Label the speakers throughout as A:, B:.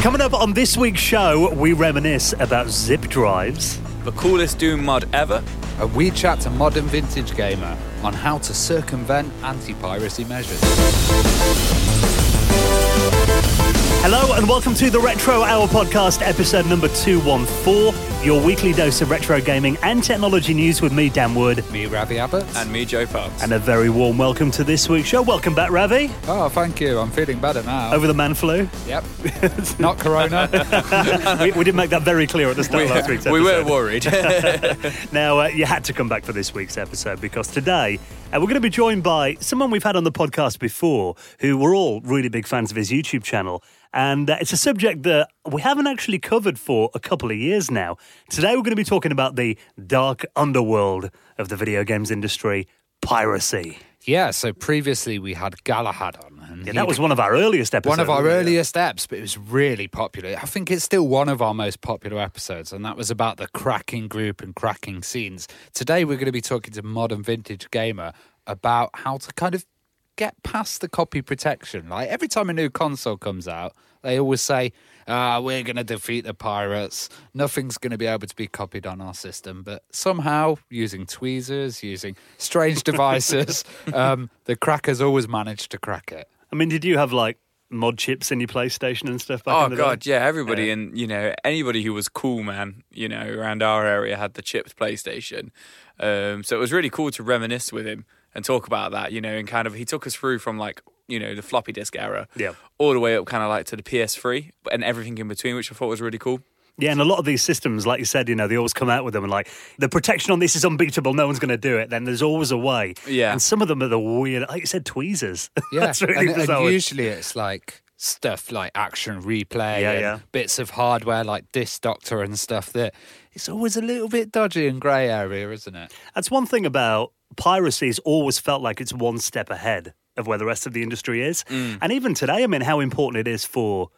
A: Coming up on this week's show, we reminisce about zip drives.
B: The coolest Doom mod ever.
C: And we chat to modern vintage gamer on how to circumvent anti-piracy measures.
A: Hello and welcome to the Retro Hour podcast, episode number 214, your weekly dose of retro gaming and technology news with me, Dan Wood.
C: Me, Ravi Abbott.
B: And me, Joe Parks.
A: And a very warm welcome to this week's show. Welcome back, Ravi.
C: Oh, thank you. I'm feeling better now.
A: Over the man flu?
C: Yep. Not corona.
A: we, we, did make that very clear at the start
B: we,
A: of last week's episode.
B: We were worried.
A: now, uh, you had to come back for this week's episode because today uh, we're going to be joined by someone we've had on the podcast before who we're all really big fans of his YouTube channel. And uh, it's a subject that we haven't actually covered for a couple of years now. Today, we're going to be talking about the dark underworld of the video games industry piracy.
C: Yeah, so previously we had Galahad on. And
A: yeah, that was one of our earliest episodes.
C: One of our earliest eps, but it was really popular. I think it's still one of our most popular episodes, and that was about the cracking group and cracking scenes. Today we're going to be talking to Modern Vintage Gamer about how to kind of get past the copy protection. Like every time a new console comes out, they always say, ah, we're going to defeat the pirates. Nothing's going to be able to be copied on our system. But somehow, using tweezers, using strange devices, um, the crackers always managed to crack it.
A: I mean, did you have like mod chips in your PlayStation and stuff back
B: oh
A: in the
B: god
A: day?
B: yeah everybody yeah. and you know anybody who was cool man you know around our area had the chipped playstation um, so it was really cool to reminisce with him and talk about that, you know, and kind of he took us through from like you know the floppy disk era,
A: yeah,
B: all the way up kind of like to the PS3 and everything in between, which I thought was really cool.
A: Yeah, and a lot of these systems, like you said, you know, they always come out with them and like the protection on this is unbeatable. No one's going to do it. Then there's always a way.
B: Yeah,
A: and some of them are the weird, like you said, tweezers.
C: Yeah, that's
A: really
C: and, and usually it's like stuff like action replay
A: yeah,
C: and
A: yeah.
C: bits of hardware like Disc Doctor and stuff that it's always a little bit dodgy and grey area, isn't it?
A: That's one thing about piracy's always felt like it's one step ahead of where the rest of the industry is.
B: Mm.
A: And even today, I mean, how important it is for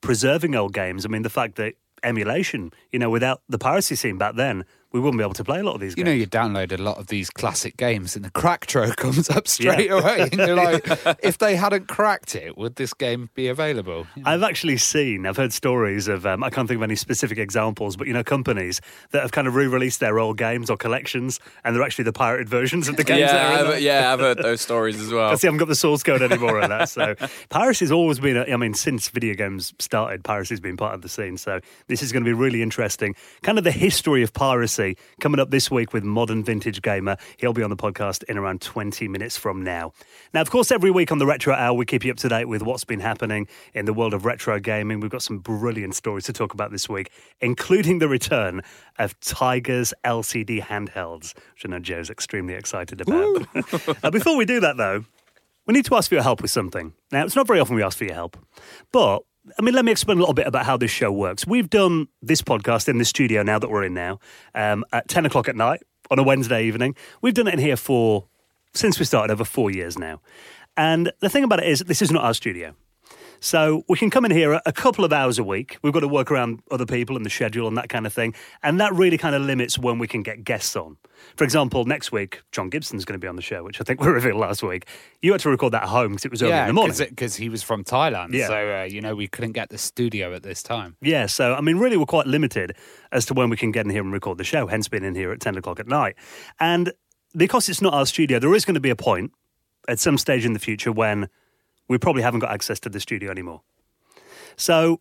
A: preserving old games. I mean, the fact that emulation, you know, without the piracy scene back then, we wouldn't be able to play a lot of these
C: you
A: games.
C: know, you download a lot of these classic games and the cracktro comes up straight yeah. away. And you're like, if they hadn't cracked it, would this game be available?
A: I've actually seen, I've heard stories of, um, I can't think of any specific examples, but, you know, companies that have kind of re released their old games or collections and they're actually the pirated versions of the games.
B: yeah, I've, yeah, I've heard those stories as well.
A: I see, I haven't got the source code anymore on that. So, piracy's always been, a, I mean, since video games started, piracy's been part of the scene. So, this is going to be really interesting. Kind of the history of piracy coming up this week with Modern Vintage Gamer. He'll be on the podcast in around 20 minutes from now. Now, of course, every week on the Retro Hour, we keep you up to date with what's been happening in the world of retro gaming. We've got some brilliant stories to talk about this week, including the return of Tiger's LCD handhelds, which I know Joe's extremely excited about. uh, before we do that, though, we need to ask for your help with something. Now, it's not very often we ask for your help, but I mean, let me explain a little bit about how this show works. We've done this podcast in the studio now that we're in now um, at 10 o'clock at night on a Wednesday evening. We've done it in here for, since we started, over four years now. And the thing about it is, this is not our studio. So we can come in here a couple of hours a week. We've got to work around other people and the schedule and that kind of thing. And that really kind of limits when we can get guests on. For example, next week, John Gibson's going to be on the show, which I think we revealed last week. You had to record that at home because it was early
C: yeah,
A: in the morning.
C: because he was from Thailand.
A: Yeah.
C: So, uh, you know, we couldn't get the studio at this time.
A: Yeah, so, I mean, really, we're quite limited as to when we can get in here and record the show, hence being in here at 10 o'clock at night. And because it's not our studio, there is going to be a point at some stage in the future when we probably haven't got access to the studio anymore. So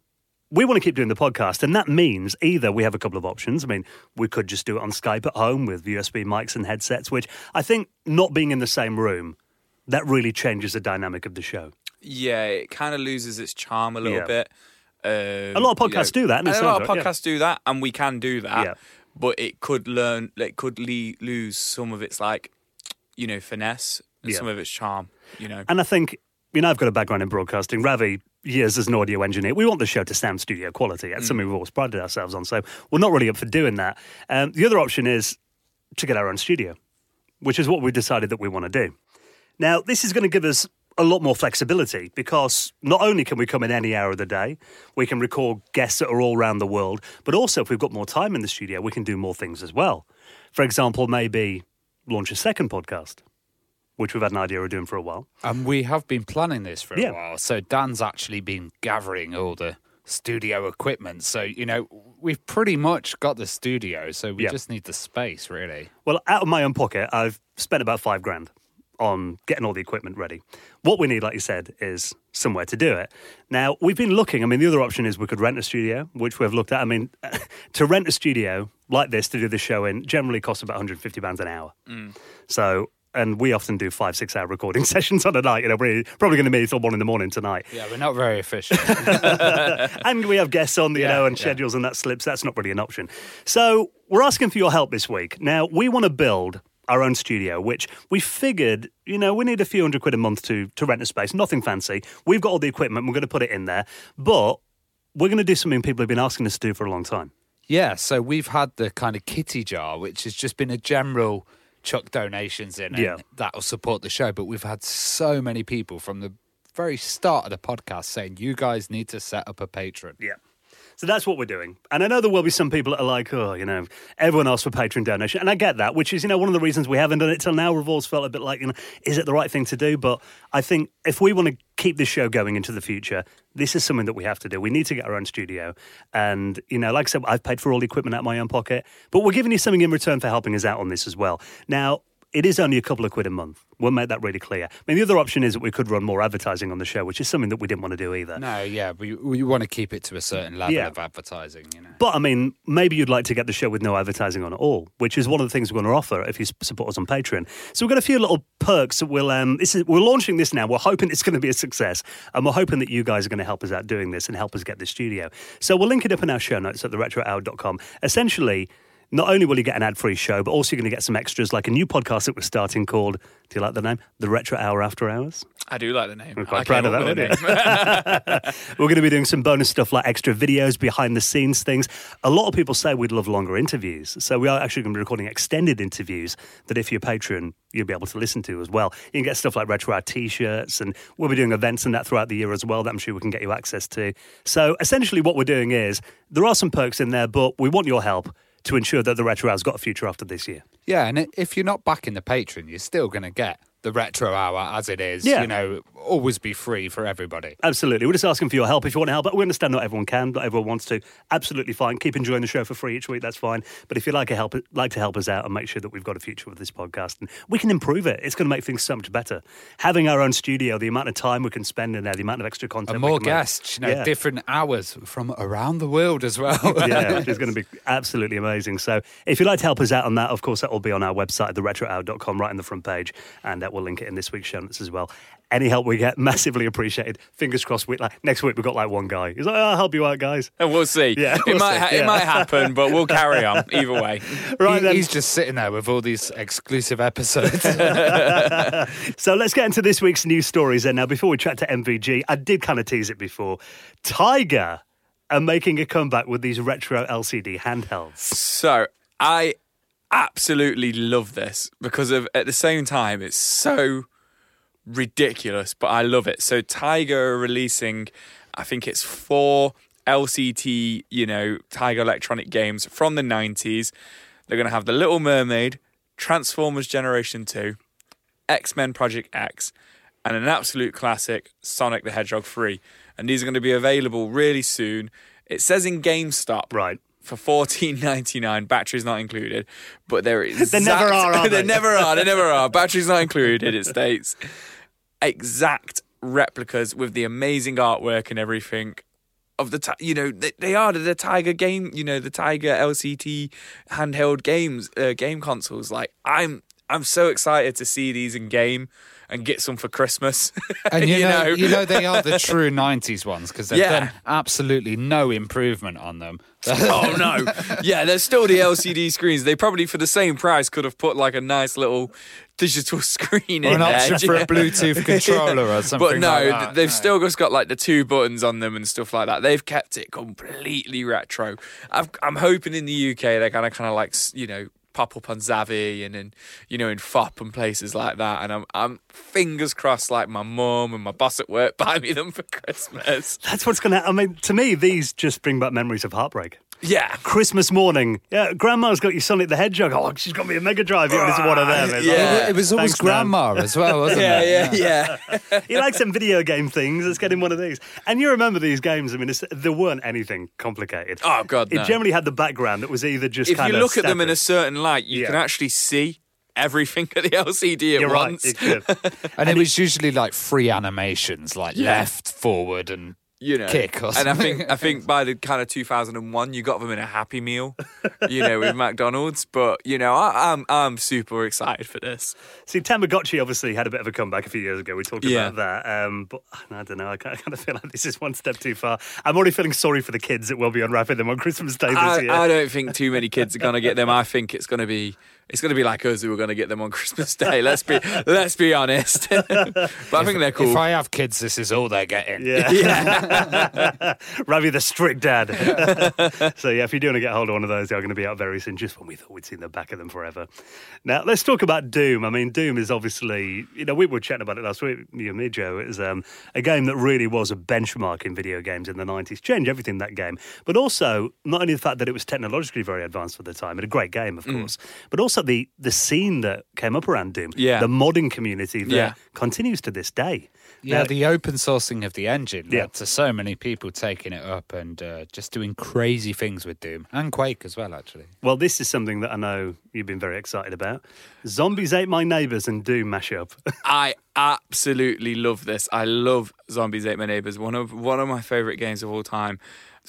A: we want to keep doing the podcast, and that means either we have a couple of options. I mean, we could just do it on Skype at home with USB mics and headsets, which I think not being in the same room, that really changes the dynamic of the show.
B: Yeah, it kind of loses its charm a little
A: Yeah.
B: bit. Um,
A: A lot of podcasts do that, and
B: a lot of
A: right, yeah.
B: podcasts do that, and we can do that.
A: Yeah.
B: But it could learn, it could le- lose some of its like, you know, finesse and some of its charm. You know,
A: And I think, know, I've got a background in broadcasting. Ravi, years as an audio engineer, we want the show to sound studio quality. That's something we've always prided ourselves on. So we're not really up for doing that. Um, the other option is to get our own studio, which is what we decided that we want to do. Now, this is going to give us a lot more flexibility because not only can we come in any hour of the day, we can record guests that are all around the world, but also if we've got more time in the studio, we can do more things as well. For example, maybe launch a second podcast, which we've had an idea of doing for a while.
C: And we have been planning this for a
A: Yeah.
C: while. So Dan's actually been gathering all the studio equipment. So, you know, we've pretty much got the studio, so we
A: Yeah.
C: just need the space, really.
A: Well, out of my own pocket, I've spent about five grand on getting all the equipment ready. What we need, like you said, is somewhere to do it. Now, we've been looking. I mean, the other option is we could rent a studio, which we've looked at. I mean, to rent a studio like this to do the show in generally costs about 150 pounds an hour. Mm. So, and we often do five, six hour recording sessions on a night. You know, we're probably going to meet till one in the morning tonight.
C: Yeah, we're not very efficient.
A: and we have guests on, you
C: Yeah,
A: know, and
C: yeah.
A: schedules and that slips. That's not really an option. So we're asking for your help this week. Now we want to build our own studio, which we figured, you know, we need a few hundred quid a month to to rent a space. Nothing fancy. We've got all the equipment. We're going to put it in there, but we're going to do something people have been asking us to do for a long time.
C: Yeah, so we've had the kind of kitty jar, which has just been a general chuck donations in, and
A: Yeah.
C: that'll support the show. But we've had so many people from the very start of the podcast saying, you guys need to set up a Patreon.
A: Yeah. So that's what we're doing. And I know there will be some people that are like, oh, you know, everyone asks for Patreon donation. And I get that, which is, you know, one of the reasons we haven't done it till now. We've always felt a bit like, you know, is it the right thing to do? But I think if we want to keep this show going into the future, this is something that we have to do. We need to get our own studio. And, you know, like I said, I've paid for all the equipment out of my own pocket, but we're giving you something in return for helping us out on this as well. Now, it is only a couple of quid a month. We'll make that really clear. I mean, the other option is that we could run more advertising on the show, which is something that we didn't want to do either.
C: No, yeah, we, we want to keep it to a certain level
A: Yeah.
C: of advertising, you know.
A: But I mean, maybe you'd like to get the show with no advertising on at all, which is one of the things we're going to offer if you support us on Patreon. So we've got a few little perks that we'll. Um, this is we're launching this now. We're hoping it's going to be a success, and we're hoping that you guys are going to help us out doing this and help us get the studio. So we'll link it up in our show notes at theretrohour.com. Essentially. Not only will you get an ad-free show, but also you're going to get some extras, like a new podcast that we're starting called. Do you like the name? The Retro Hour After Hours.
B: I do like the name.
A: We're quite
B: I
A: proud of that, aren't. We're going to be doing some bonus stuff like extra videos, behind the scenes things. A lot of people say we'd love longer interviews. So we are actually going to be recording extended interviews that if you're a patron, you'll be able to listen to as well. You can get stuff like retro hour t-shirts and we'll be doing events and that throughout the year as well that I'm sure we can get you access to. So essentially what we're doing is there are some perks in there, but we want your help to ensure that the retro hour's got a future after this year.
C: Yeah, and if you're not backing the Patreon, you're still going to get the retro hour as it is.
A: Yeah.
C: You know, always be free for everybody.
A: Absolutely. We're just asking for your help if you want to help. But we understand not everyone can, not everyone wants to. Absolutely fine. Keep enjoying the show for free each week. That's fine. But if you'd like to help, like to help us out and make sure that we've got a future with this podcast and we can improve it, it's going to make things so much better. Having our own studio, the amount of time we can spend in there, the amount of extra content,
C: And
A: we
C: more guests, you know,
A: Yeah.
C: different hours from around the world as well.
A: yeah, is going to be absolutely amazing. So, if you'd like to help us out on that, of course, that will be on our website, theretrohour.com, right in the front page, and that will link it in this week's show notes as well. Any help we get, massively appreciated. Fingers crossed. We, like, next week, we've got like one guy. He's like, oh, I'll help you out, guys.
B: and we'll see.
A: Yeah,
B: it
A: we'll
B: might
A: see,
B: ha-
A: yeah.
B: it might happen, but we'll carry on either way.
A: Right
C: He-
A: then.
C: He's just sitting there with all these exclusive episodes.
A: So let's get into this week's news stories. And now, before we chat to MVG, I did kind of tease it before. Tiger are making a comeback with these retro LCD handhelds.
B: So I absolutely love this because of at the same time it's so ridiculous, but I love it. So Tiger are releasing, I think it's four LCD, you know, Tiger Electronic games from the nineties. They're gonna have The Little Mermaid, Transformers Generation Two, X Men Project X, and an absolute classic, Sonic the Hedgehog 3. And these are going to be available really soon. It says in GameStop
A: Right.
B: For fourteen ninety nine, batteries not included. But they're
A: They never are, are
B: they
A: they?
B: never are. They never are. Batteries not included. It states exact replicas with the amazing artwork and everything of the you know they, they are the Tiger game. You know the Tiger LCD handheld games uh, game consoles. Like I'm I'm so excited to see these in game and get some for Christmas.
C: and you, know, you know they are the true '90s ones because they've
B: Yeah.
C: done absolutely no improvement on them.
B: oh no yeah they're still the lcd screens they probably for the same price could have put like a nice little digital screen
C: or
B: in
C: an
B: there
C: option for a Bluetooth controller or something.
B: but no
C: like that.
B: they've
C: No.
B: still just got like the two buttons on them and stuff like that they've kept it completely retro I've, i'm hoping in the uk they're gonna kind of like you know pop up on Zavvi and in you know in Fopp and places like that and I'm I'm fingers crossed like my mum and my boss at work buy me them for Christmas
A: That's what's to I mean, to me, these just bring back memories of heartbreak.
B: Yeah.
A: Christmas morning. Yeah, Grandma's got you Sonic the Hedgehog. Oh, she's got me a Mega Drive. Yeah, it's one of them. It's like,
B: Yeah.
C: It was always
A: Thanks, man.
C: grandma as well, wasn't
B: Yeah,
C: it?
B: yeah, yeah. Yeah.
A: he likes some video game things. Let's get him one of these. And you remember these games? I mean, it's, there weren't anything complicated.
B: Oh, God,
A: It generally had the background that was either just
B: If
A: kind
B: you
A: of
B: look at them in a certain light, you
A: Yeah.
B: can actually see everything at the LCD at
A: You're right. It could.
C: And, it was usually like free animations, like
B: Yeah.
C: left, forward, and
B: you know,
C: kick or
B: and I think I think by the kind of 2001, you got them in a Happy Meal, you know, with McDonald's. But you know, I, I'm I'm super excited for this.
A: See, Tamagotchi obviously had a bit of a comeback a few years ago. We talked
B: Yeah.
A: about that. Um, but I don't know. I kind of feel like this is one step too far. I'm already feeling sorry for the kids that will be unwrapping them on Christmas Day this
B: I,
A: year.
B: I don't think too many kids are gonna get them. I think it's gonna be it's gonna be like us who are gonna get them on Christmas Day. Let's be let's be honest. but I think they're cool.
C: if I have kids, this is all they're getting.
A: Yeah. Ravi the strict dad. so, yeah, if you do want to get hold of one of those, they're going to be out very soon, just when we thought we'd seen the back of them forever. Now, let's talk about Doom. I mean, Doom is obviously, you know, we were chatting about it last week, you and me, Joe. It was um, a game that really was a benchmark in video games in the 90s, changed everything that game. But also, not only the fact that it was technologically very advanced for the time, and a great game, of course, but also the, the scene that came up around Doom,
B: Yeah.
A: the modding community that
B: Yeah.
A: continues to this day.
C: Yeah,
A: Now-
C: the open sourcing of the engine
A: Yeah.
C: led to so many people taking it up and uh, just doing crazy things with Doom and Quake as well, actually.
A: Well, this is something that I know you've been very excited about. Zombies ate my neighbours and Doom mashup.
B: I absolutely love this. I love Zombies Ate My Neighbors. One of one of my favorite games of all time.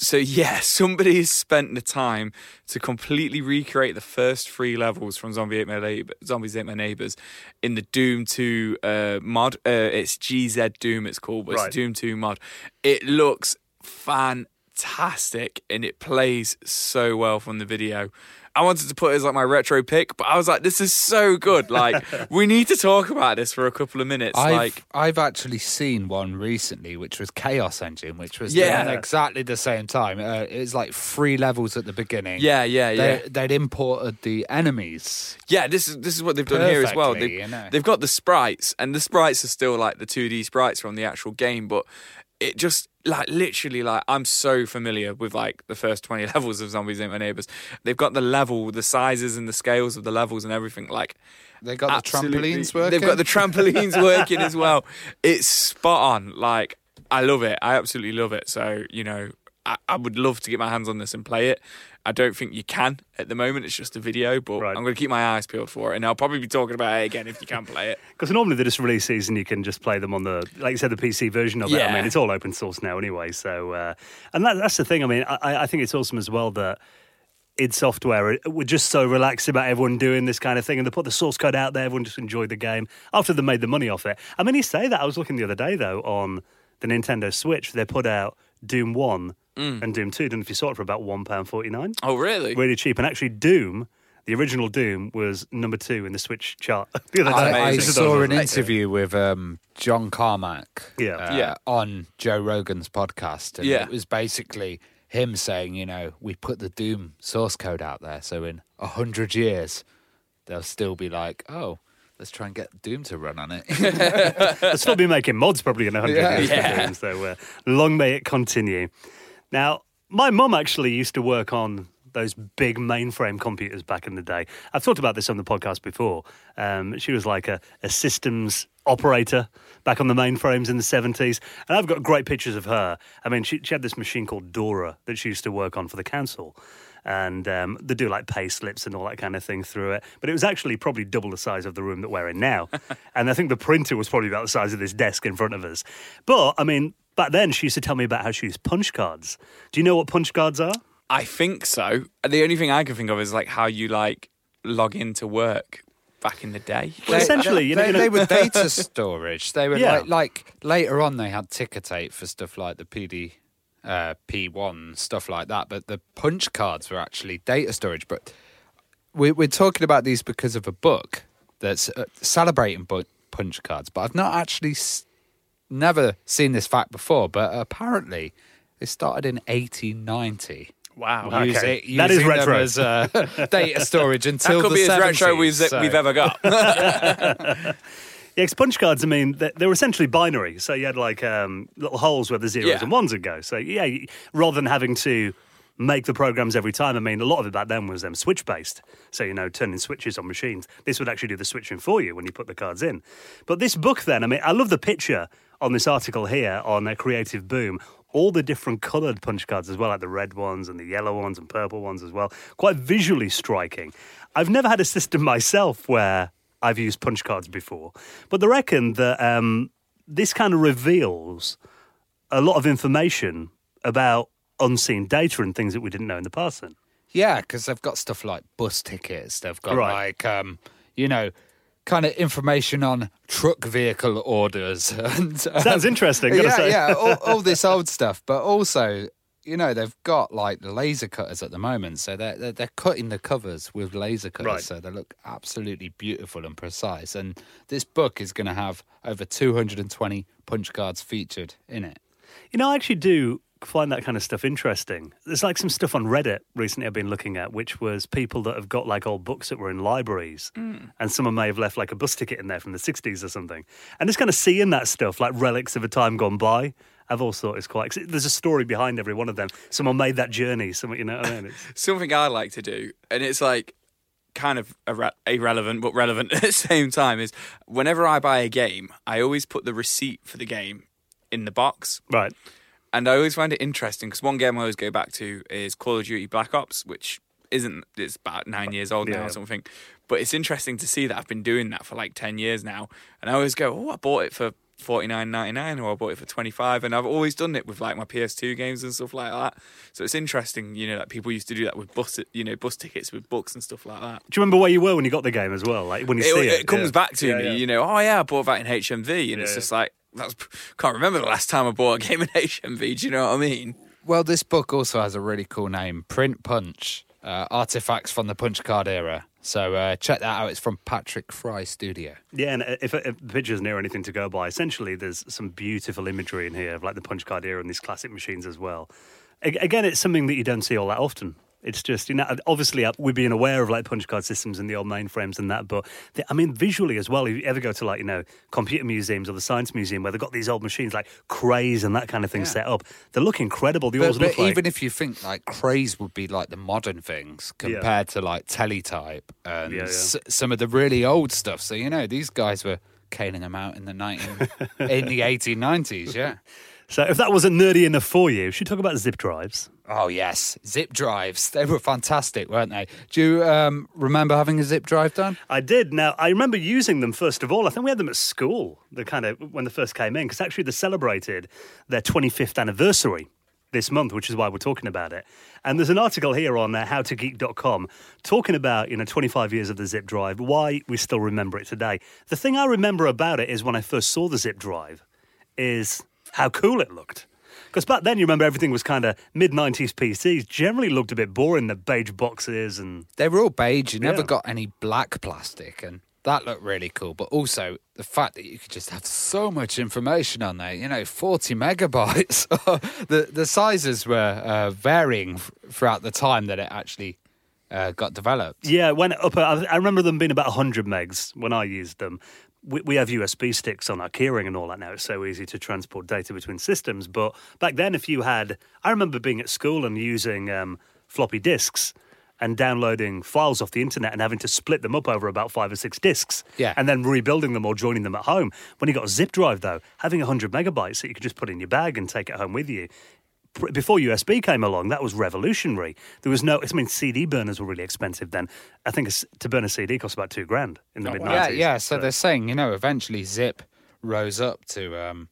B: So yeah, somebody has spent the time to completely recreate the first three levels from Zombie Ate My Neighbor, Zombies Ate My Neighbors in the Doom 2 uh, mod. Uh, it's GZ Doom. It's called, but
A: Right.
B: it's Doom 2 mod. It looks fantastic and it plays so well from the video. I wanted to put it as like my retro pick, but I was like, this is so good. Like, we need to talk about this for a couple of minutes.
C: I've,
B: like,
C: I've actually seen one recently, which was Chaos Engine, which was
B: Yeah.
C: exactly the same time. Uh, it was like three levels at the beginning.
B: yeah, yeah, yeah.
C: They, They'd imported the enemies.
B: Yeah, this is this is what they've done here as well.
C: Perfectly,
B: They,
C: you know.
B: They've got the sprites, and the sprites are still like the 2D sprites from the actual game, but it just like literally like I'm so familiar with like the first 20 levels of Zombies Ain't My Neighbors. They've got the level, the sizes and the scales of the levels and everything. Like
C: They got the
B: absolutely-
C: trampolines working.
B: They've got the trampolines working as well. It's spot on. Like I love it. I absolutely love it. So you know, I, I would love to get my hands on this and play it. I don't think you can at the moment. It's just a video, but
A: Right.
B: I'm going to keep my eyes peeled for it, and I'll probably be talking about it again if you can play it.
A: Because normally they just release these and you can just play them on the, like you said, the PC version of it. I mean, it's all open source now anyway. So, uh, and that, that's the thing. I mean, I, I think it's awesome as well that id Software we're just so relaxed about everyone doing this kind of thing and they put the source code out there, everyone just enjoyed the game after they made the money off it. I mean, you say that. I was looking the other day, though, on the Nintendo Switch. They put out Doom 1
B: Mm.
A: and Doom 2. I don't know if you saw it for about £1.49.
B: Oh, really?
A: Really cheap. And actually, Doom. The original Doom was number two in the Switch chart the other day.
C: I, I saw an interview with um, John Carmack
A: Yeah.
C: uh,
B: Yeah.
C: on Joe Rogan's podcast. And
B: Yeah.
C: it was basically him saying, you know, we put the Doom source code out there. So in a hundred years, they'll still be like, oh, let's try and get Doom to run on it.
A: They'll still be making mods probably in a hundred
C: Yeah.
A: years. for
B: Yeah.
A: Doom, so uh, long may it continue. Now, my mum actually used to work on those big mainframe computers back in the day. I've talked about this on the podcast before. Um, she was like a, a systems operator back on the mainframes in the 70s. And I've got great pictures of her. I mean, she, she had this machine called Dora that she used to work on for the council. And um, they do like pay slips and all that kind of thing through it. But it was actually probably double the size of the room that we're in now. and I think the printer was probably about the size of this desk in front of us. But, I mean, back then she used to tell me about how she used punch cards. Do you know what punch cards are?
B: I think so. The only thing I can think of is like how you like log into work back in the day.
A: Well, essentially, you know,
C: they,
A: you know-
C: they were data storage. They were
A: Yeah.
C: like, like later on they had ticker tape for stuff like the PD uh, P1 stuff like that. But the punch cards were actually data storage. But we, we're talking about these because of a book that's uh, celebrating bu- punch cards. But I've not actually s- never seen this fact before. But apparently, it started in 1890.
B: Wow.
A: Okay.
C: Using,
A: That is retro.
C: as uh, data storage until
B: That could
C: the
B: be as
C: 70s,
B: retro we've,
C: so-
B: we've ever got.
A: Yeah, punch cards, I mean, they, they were essentially binary. So you had like um, little holes where the zeros
B: Yeah.
A: and ones would go. So, yeah, rather than having to make the programs every time. I mean, a lot of it back then was um, switch based. So, you know, turning switches on machines. This would actually do the switching for you when you put the cards in. But this book, then, I mean, I love the picture on this article here on a Creative Boom. All the different coloured punch cards as well, like the red ones and the yellow ones and purple ones as well. Quite visually striking. I've never had a system myself where I've used punch cards before, but they reckon that um, this kind of reveals a lot of information about unseen data and things that we didn't know in the past. Then.
C: Yeah, because they've got stuff like bus tickets. They've got
A: Right.
C: like, um, you know, kind of information on truck vehicle orders. And, um,
A: Sounds interesting,
C: yeah,
A: say.
C: yeah, all, all this old stuff. But also, you know, they've got like the laser cutters at the moment, so they're they're, they're cutting the covers with laser cutters,
A: Right.
C: so they look absolutely beautiful and precise. And this book is going to have over 220 punch cards featured in it.
A: You know, I actually do find that kind of stuff interesting. There's like some stuff on Reddit recently I've been looking at, which was people that have got like old books that were in libraries, hmm. and someone may have left like a bus ticket in there from the 60s or something. And just kind of seeing that stuff, like relics of a time gone by, I've always thought is quite. There's a story behind every one of them. Someone made that journey. Someone, you know what I mean?
B: Something I like to do, and it's like kind of irre- irrelevant but relevant at the same time, is whenever I buy a game, I always put the receipt for the game in the box.
A: right.
B: And I always find it interesting because one game I always go back to is Call of Duty Black Ops, which isn't, it's about nine years old now
A: Yeah.
B: or something. But it's interesting to see that I've been doing that for like 10 years now. And I always go, oh, I bought it for forty nine ninety nine, or I bought it for twenty five, and I've always done it with like my PS2 games and stuff like that. So it's interesting, you know, that people used to do that with bus, you know, bus tickets with books and stuff like that.
A: Do you remember where you were when you got the game as well? Like when you
B: It,
A: see it,
B: it comes
A: yeah.
B: back to
A: Yeah,
B: me, you know. Oh yeah, I bought that in HMV, and it's just like that's can't remember the last time I bought a game in HMV. Do you know what I mean?
C: Well, this book also has a really cool name Print Punch uh, Artifacts from the Punch Card Era. So uh, check that out. It's from Patrick Fry Studio.
A: Yeah, and if, if the picture's near anything to go by, essentially there's some beautiful imagery in here of like the punch card era and these classic machines as well. A- Again, it's something that you don't see all that often. It's just, you know, obviously uh, we're being aware of like punch card systems and the old mainframes and that, but the, I mean, visually as well, if you ever go to like, you know, computer museums or the science museum where they've got these old machines like Crays and that kind of thing set up, they look incredible. They
C: But,
A: always
C: but
A: look like.
C: even if you think like Crays would be like the modern things compared to like teletype and
A: Yeah, yeah.
C: S- some of the really old stuff. So you know these guys were caning them out in the 19 in the 1890s. Yeah.
A: So if that wasn't nerdy enough for you, should we talk about zip drives?
C: Oh yes, zip drives. They were fantastic, weren't they? Do you um, remember having a zip drive done?
A: I did. Now, I remember using them first of all. I think we had them at school, the kind of when they first came in, because actually they celebrated their 25th anniversary this month, which is why we're talking about it. And there's an article here on uh, howtogeek.com talking about, you know, 25 years of the zip drive, why we still remember it today. The thing I remember about it is when I first saw the zip drive is how cool it looked. Because back then, you remember everything was kind of mid 90s PCs, generally looked a bit boring, the beige boxes and
C: They were all beige. You never
A: Yeah.
C: got any black plastic, and that looked really cool. But also the fact that you could just have so much information on there. You know, forty megabytes. the the sizes were uh, varying f- throughout the time that it actually uh, got developed.
A: Yeah, went up. I I remember them being about 100 megs when I used them. We, we have USB sticks on our keyring and all that now. It's so easy to transport data between systems. But back then, if you had, I remember being at school and using um, floppy disks and downloading files off the internet and having to split them up over about five or six disks.
C: Yeah.
A: And then rebuilding them or joining them at home. When you got a zip drive, though, having 100 megabytes that you could just put in your bag and take it home with you. Pr- Before USB came along, that was revolutionary. There was no, I mean, CD burners were really expensive then. I think to burn a CD cost about two grand in the mid 90s.
C: Yeah, yeah. So they're saying, you know, eventually zip rose up to um,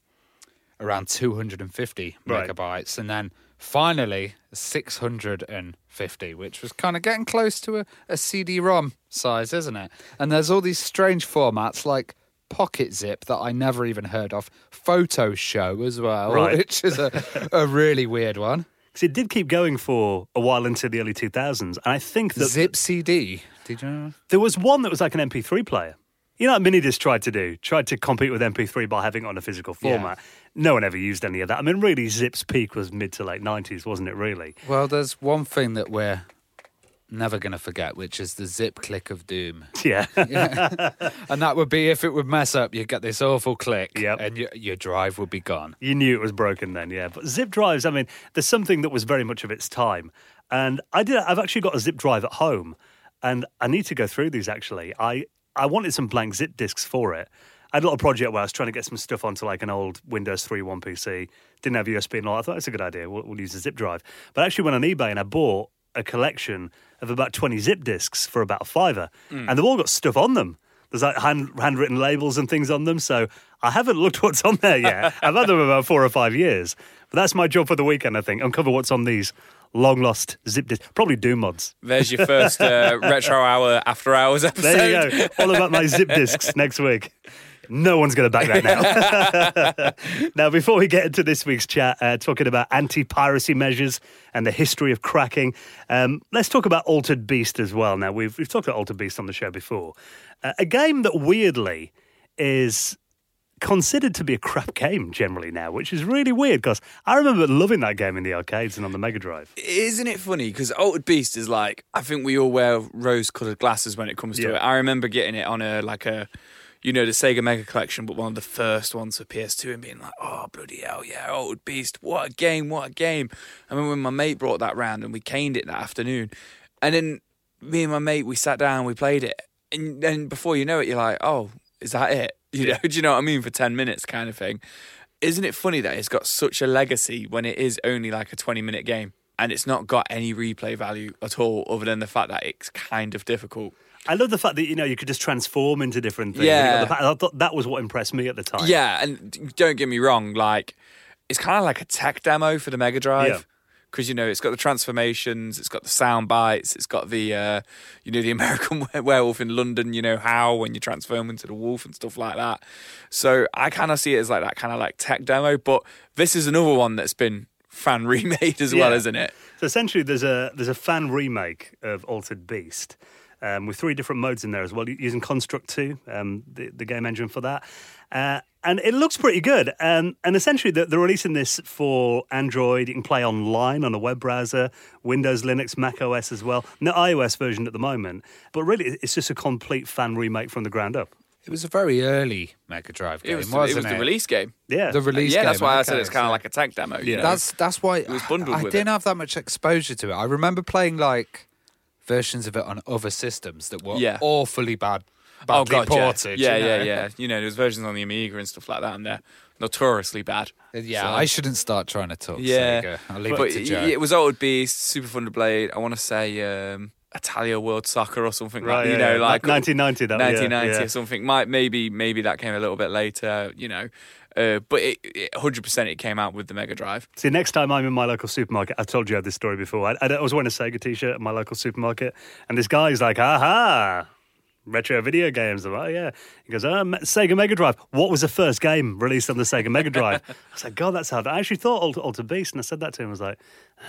C: around 250
A: Right.
C: megabytes, and then finally 650, which was kind of getting close to a, a CD-ROM size, isn't it? And there's all these strange formats like Pocket Zip that I never even heard of, Photo Show as well,
A: Right.
C: which is a, a really weird one.
A: Because it did keep going for a while into the early 2000s. And I think that
C: Zip CD. Did you know?
A: there was one that was like an MP3 player. You know what Minidisc tried to do? Tried to compete with MP3 by having it on a physical
C: Yeah.
A: format. No one ever used any of that. I mean, really, Zip's peak was mid to late 90s, wasn't it, really?
C: Well, there's one thing that we're never going to forget, which is the zip click of doom.
A: Yeah.
C: And that would be if it would mess up, you'd get this awful click
A: Yep.
C: and your, your drive would be gone.
A: You knew it was broken then, yeah. But zip drives, I mean, there's something that was very much of its time. And I did I've actually got a zip drive at home and I need to go through these actually. I I wanted some blank zip disks for it. I had a little project where I was trying to get some stuff onto like an old Windows 3.1 PC. Didn't have USB and all. I thought that's a good idea. We'll, we'll use a zip drive. But I actually went on eBay and I bought a collection of about 20 zip disks for about a fiver. And they've all got stuff on them. There's like hand, handwritten labels and things on them. So I haven't looked what's on there yet. I've had them about four or five years. But that's my job for the weekend, I think. Uncover what's on these long lost zip disks. Probably Doom mods.
B: There's your first uh, retro hour after hours episode.
A: There you go. All about my zip disks next week. No one's going to back that now. now, before we get into this week's chat, uh, talking about anti piracy measures and the history of cracking, um, let's talk about Altered Beast as well. Now, we've, we've talked about Altered Beast on the show before. Uh, a game that weirdly is considered to be a crap game generally now, which is really weird because I remember loving that game in the arcades and on the Mega Drive.
B: Isn't it funny? Because Altered Beast is like I think we all wear rose-colored glasses when it comes to
A: Yeah.
B: it. I remember getting it on a like a, you know, the Sega Mega Collection, but one of the first ones for PS2, and being like, oh bloody hell, yeah, old Beast, what a game, what a game. I remember when my mate brought that round and we caned it that afternoon, and then me and my mate we sat down, we played it, and then before you know it, you're like, oh, is that it? You know, do you know what I mean? For ten minutes, kind of thing. Isn't it funny that it's got such a legacy when it is only like a 20 minute game and it's not got any replay value at all, other than the fact that it's kind of difficult?
A: I love the fact that you know you could just transform into different things.
B: Yeah.
A: The I thought that was what impressed me at the time.
B: Yeah, and don't get me wrong, like it's kind of like a tech demo for the Mega Drive. Because you know it's got the transformations, it's got the sound bites, it's got the uh, you know the American werewolf in London. You know how when you transform into the wolf and stuff like that. So I kind of see it as like that kind of like tech demo. But this is another one that's been fan remade as well, isn't it?
A: So essentially, there's a there's a fan remake of Altered Beast um, with three different modes in there as well, using Construct Two, um, the the game engine for that, uh, and it looks pretty good. Um, and essentially, they're, they're releasing this for Android. You can play online on a web browser, Windows, Linux, Mac OS as well. No iOS version at the moment, but really, it's just a complete fan remake from the ground up.
C: It was a very early Mega Drive game,
B: It was,
C: wasn't
B: it was the release game.
A: Yeah,
C: The release game.
B: yeah,
C: game.
B: that's why I said it's kind of like a tech demo. you
A: Yeah.
B: know?
C: That's that's why
B: was bundled
C: I, I didn't
B: it.
C: have that much exposure to it. I remember playing like versions of it on other systems that were
B: Yeah.
C: awfully bad,
B: oh
C: badly
B: god, yeah.
C: ported.
B: Yeah,
C: you know?
B: yeah, yeah. You know, there's versions on the Amiga and stuff like that, and they're notoriously bad.
C: Yeah,
B: So-
C: I shouldn't start trying to talk
B: Yeah.
C: Sega. I'll leave
B: but
C: it to
B: it,
C: Joe.
B: it was Altered Beast, Super Thunder Blade. I want to say um, Italia World Soccer or something
A: right.
B: like
A: yeah,
B: you know,
A: yeah.
B: like
A: 1990. That, yeah,
B: 1990
A: yeah.
B: or something. Might maybe maybe that came a little bit later. You know, uh, but it, it 100% it came out with the Mega Drive.
A: See, next time I'm in my local supermarket, I've told you I had this story before. I, I was wearing a Sega t-shirt at my local supermarket, and this guy's like, "Aha, retro video games." I'm like, "Oh, yeah." He goes, oh, "Sega Mega Drive. What was the first game released on the Sega Mega Drive?" I was like, "God, that's hard." I actually thought Alter, Altered Beast, and I said that to him. I was like,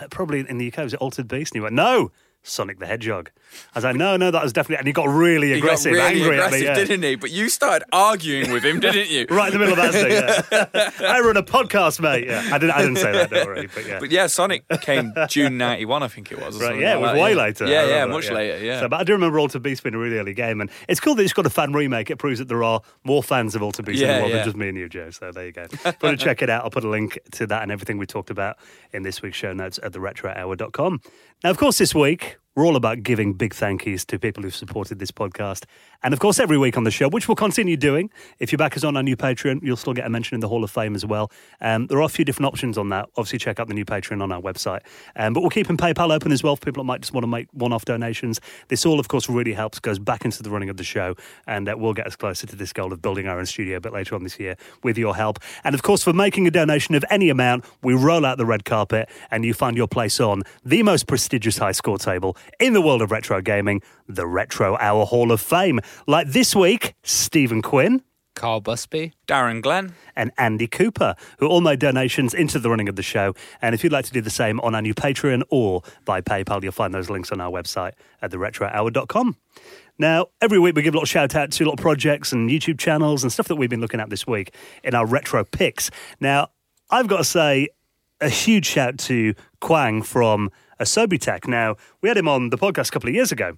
A: "Uh, "Probably in the UK was it Altered Beast?" And he went, "No." Sonic the Hedgehog. I was like, no, no, that was definitely, and he got really
B: He got
A: aggressive,
B: really
A: angry
B: aggressive,
A: at me. Yeah.
B: didn't he? But you started arguing with him, didn't you?
A: Right in the middle of that thing. Yeah. I run a podcast, mate. Yeah, I didn't. I didn't say that, don't worry. But yeah,
B: But yeah, Sonic came June '91, I think it was.
A: Right, yeah, it was way
B: yeah.
A: later.
B: Yeah, yeah, much
A: that,
B: later. Yeah.
A: So, but I do remember Altered Beast being a really early game, and it's cool that it's got a fan remake. It proves that there are more fans of Altered Beast in the world than just me and you, Joe. So there you go. If you want to check it out, I'll put a link to that and everything we talked about in this week's show notes at theretrohour.com. Now, of course, this week we're all about giving big thank yous to people who've supported this podcast. And of course, every week on the show, which we'll continue doing. If your back is on our new Patreon, you'll still get a mention in the Hall of Fame as well. Um, there are a few different options on that. Obviously, check out the new Patreon on our website. Um, but we're keeping PayPal open as well for people that might just want to make one off donations. This all, of course, really helps, goes back into the running of the show, and uh, will get us closer to this goal of building our own studio a bit later on this year with your help. And of course, for making a donation of any amount, we roll out the red carpet and you find your place on the most prestigious high score table in the world of retro gaming, the Retro Hour Hall of Fame. Like this week, Stephen Quinn
C: Carl Busby.
B: Darren Glenn.
A: and Andy Cooper, who all made donations into the running of the show. And if you'd like to do the same on our new Patreon or by PayPal, you'll find those links on our website at theretrohour.com. Now, every week we give a little shout out to a little projects and YouTube channels and stuff that we've been looking at this week in our retro picks. Now, I've got to say a huge shout to Quang from Asobitech. Now, we had him on the podcast a couple of years ago.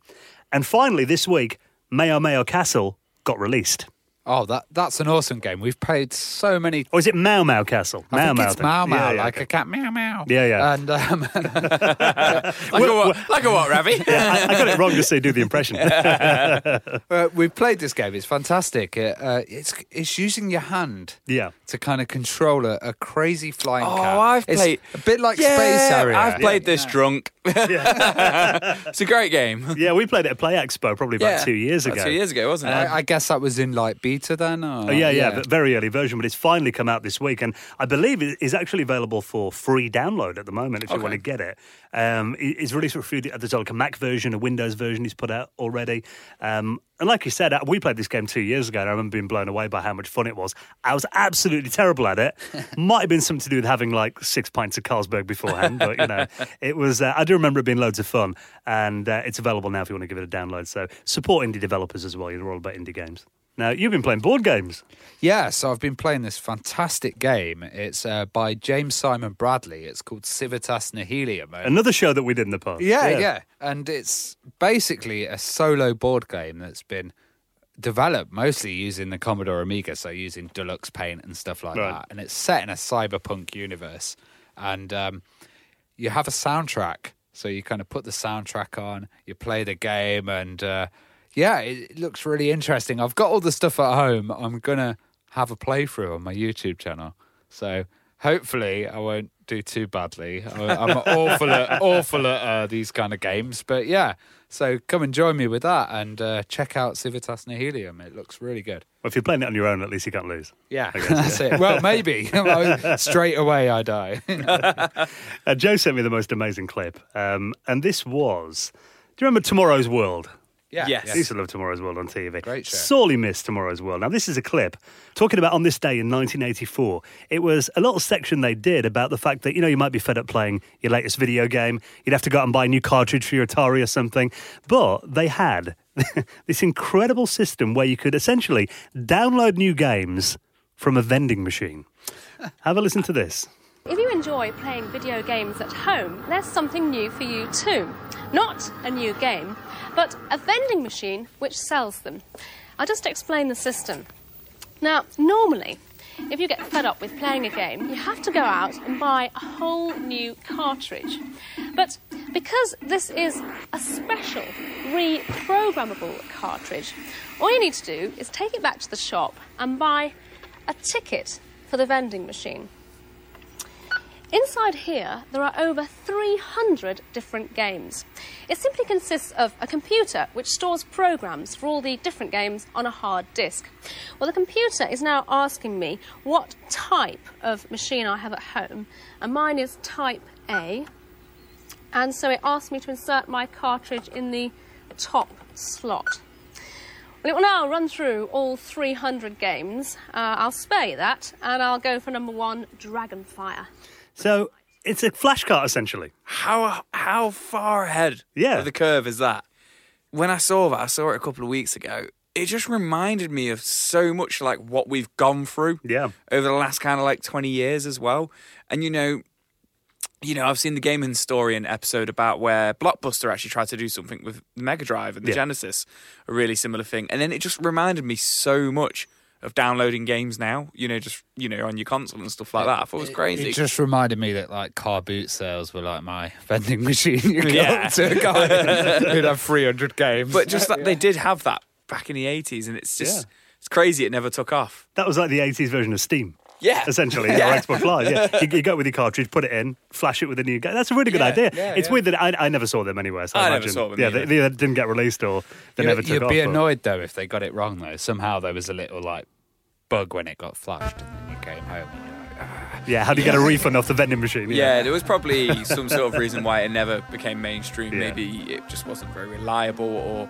A: And finally, this week, Mayo Mayo Castle got released.
C: Oh, that that's an awesome game. We've played so many.
A: Or is it MaoMao Castle?
C: I
A: Mau
C: think
A: Mau.
C: it's
A: thing.
C: Mau Mau,
A: Yeah, yeah,
C: like
A: okay.
C: a cat, meow meow.
A: Yeah, yeah.
C: And um,
B: Like a what? Like a what, Ravi?
A: Yeah, I, I got it wrong to say do the impression.
C: uh, we've played this game. It's fantastic. It, uh, it's it's using your hand
A: yeah.
C: to kind of control a, a crazy flying
B: Oh,
C: cat.
B: I've
C: It's
B: played-
C: a bit like
B: Yeah,
C: Space Harrier.
B: I've played this drunk. it's a great game.
A: Yeah, we played it at Play Expo probably about
B: Yeah.
A: two years
B: About
A: ago.
B: Two years ago, wasn't it?
C: I, I guess that was in like beta then. Or,
A: Oh, yeah, yeah, but very early version, but it's finally come out this week, and I believe it is actually available for free download at the moment if you want to get it. Um, it's released for free. There's like a Mac version, a Windows version he's put out already. Um, and like you said, uh, we played this game two years ago, and I remember being blown away by how much fun it was. I was absolutely terrible at it. Might have been something to do with having like six pints of Carlsberg beforehand, but you know, it was. Uh, I do remember it being loads of fun, and uh, it's available now if you want to give it a download. So support indie developers as well. You're all about indie games. Now you've been playing board games.
C: Yeah, so I've been playing this fantastic game. It's uh, by James Simon Bradley. It's called Civitas Nihilium.
A: Another show that we did in the past.
C: yeah, yeah, And it's basically a solo board game that's been developed mostly using the Commodore Amiga, so using Deluxe Paint and stuff like
A: Right.
C: that. And it's set in a cyberpunk universe. And um, you have a soundtrack. So you kind of put the soundtrack on, you play the game, and uh, yeah, it, looks really interesting. I've got all the stuff at home. I'm going to have a playthrough on my YouTube channel. So hopefully I won't do too badly. I'm awful at, awful at uh, these kind of games. But yeah, so come and join me with that and uh, check out Civitas Nihilium. It looks really good.
A: Well, if you're playing it on your own, at least you can't lose.
C: Yeah,
A: guess,
C: that's it. Well, maybe. Straight away I die.
A: Uh, Joe sent me the most amazing clip, um, and this was. Do you remember Tomorrow's World?
C: Yeah.
B: Yes.
A: I used to love Tomorrow's World on TV.
C: Great show.
A: Sorely missed Tomorrow's World. Now, this is a clip talking about on this day in 1984. It was a little section they did about the fact that, you know, you might be fed up playing your latest video game. You'd have to go out and buy a new cartridge for your Atari or something. But they had this incredible system where you could essentially download new games from a vending machine. Have a listen to this.
D: If you enjoy playing video games at home, there's something new for you too. Not a new game, but a vending machine which sells them. I'll just explain the system. Now, normally, if you get fed up with playing a game, you have to go out and buy a whole new cartridge. But because this is a special, reprogrammable cartridge, all you need to do is take it back to the shop and buy a ticket for the vending machine. Inside here, there are over 300 different games. It simply consists of a computer which stores programs for all the different games on a hard disk. Well, the computer is now asking me what type of machine I have at home, and mine is type A. And so it asked me to insert my cartridge in the top slot. Well, it will now run through all 300 games. Uh, I'll spare you that, and I'll go for number one, Dragonfire.
A: So it's a flash flashcard, essentially.
B: How how far ahead
A: Yeah.
B: of the curve is that? When I saw that, I saw it a couple of weeks ago. It just reminded me of so much like what we've gone through
A: Yeah.
B: over the last kind of like 20 years as well. And you know, you know, I've seen the Game Historian episode about where Blockbuster actually tried to do something with the Mega Drive and the
A: Yeah.
B: Genesis, a really similar thing. And then it just reminded me so much of downloading games now, you know, just, you know, on your console and stuff like that. I thought it was crazy.
C: It just reminded me that like car boot sales were like my vending machine. You go
B: Yeah.
C: up to a guy who'd have 300 games.
B: but just that they did have that back in the 80s and it's just
A: Yeah.
B: it's crazy it never took off.
A: That was like the 80s version of Steam.
B: Yeah.
A: essentially,
B: Yeah.
A: or Xbox Live. Yeah, you, you go with your cartridge, put it in, flash it with a new game. That's a really good
C: Yeah,
A: idea.
C: yeah,
A: it's
C: yeah.
A: weird that I, I never saw them anywhere. So I,
B: I never
A: imagine,
B: saw them
A: Yeah, they, they didn't get released or they
C: You-
A: never took off.
C: You'd be
A: but-
C: annoyed though if they got it wrong though. Somehow there was a little like bug when it got flashed, and then you came home. And you're like, ah.
A: Yeah, how do you get a refund off the vending machine?
B: Yeah, there was probably some sort of reason why it never became mainstream.
A: Yeah.
B: Maybe it just wasn't very reliable or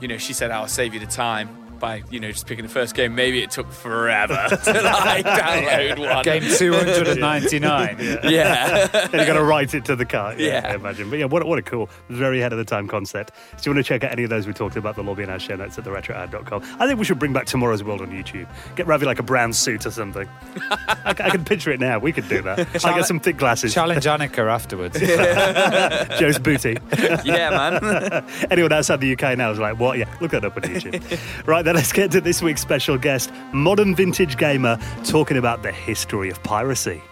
B: you know, she said I'll save you the time. By you know just picking the first game. Maybe it took forever to like download one.
C: Game 299.
B: Yeah.
A: and you got to write it to the car. Yeah,
B: Yeah.
A: I imagine. But yeah, what, a- what a cool, very ahead of the time concept. So you want to check out any of those we talked about, the lobby and our show notes at theretrohour.com. I think we should bring back Tomorrow's World on YouTube. Get Ravi like a brown suit or something. I can picture it now. We could do that. I get some thick glasses.
C: Challenge Anneka afterwards.
A: Joe's booty.
B: yeah, man.
A: Anyone outside the UK now is like, what? Yeah, look that up on YouTube. right, then let's get to this week's special guest, modern vintage gamer, talking about the history of piracy.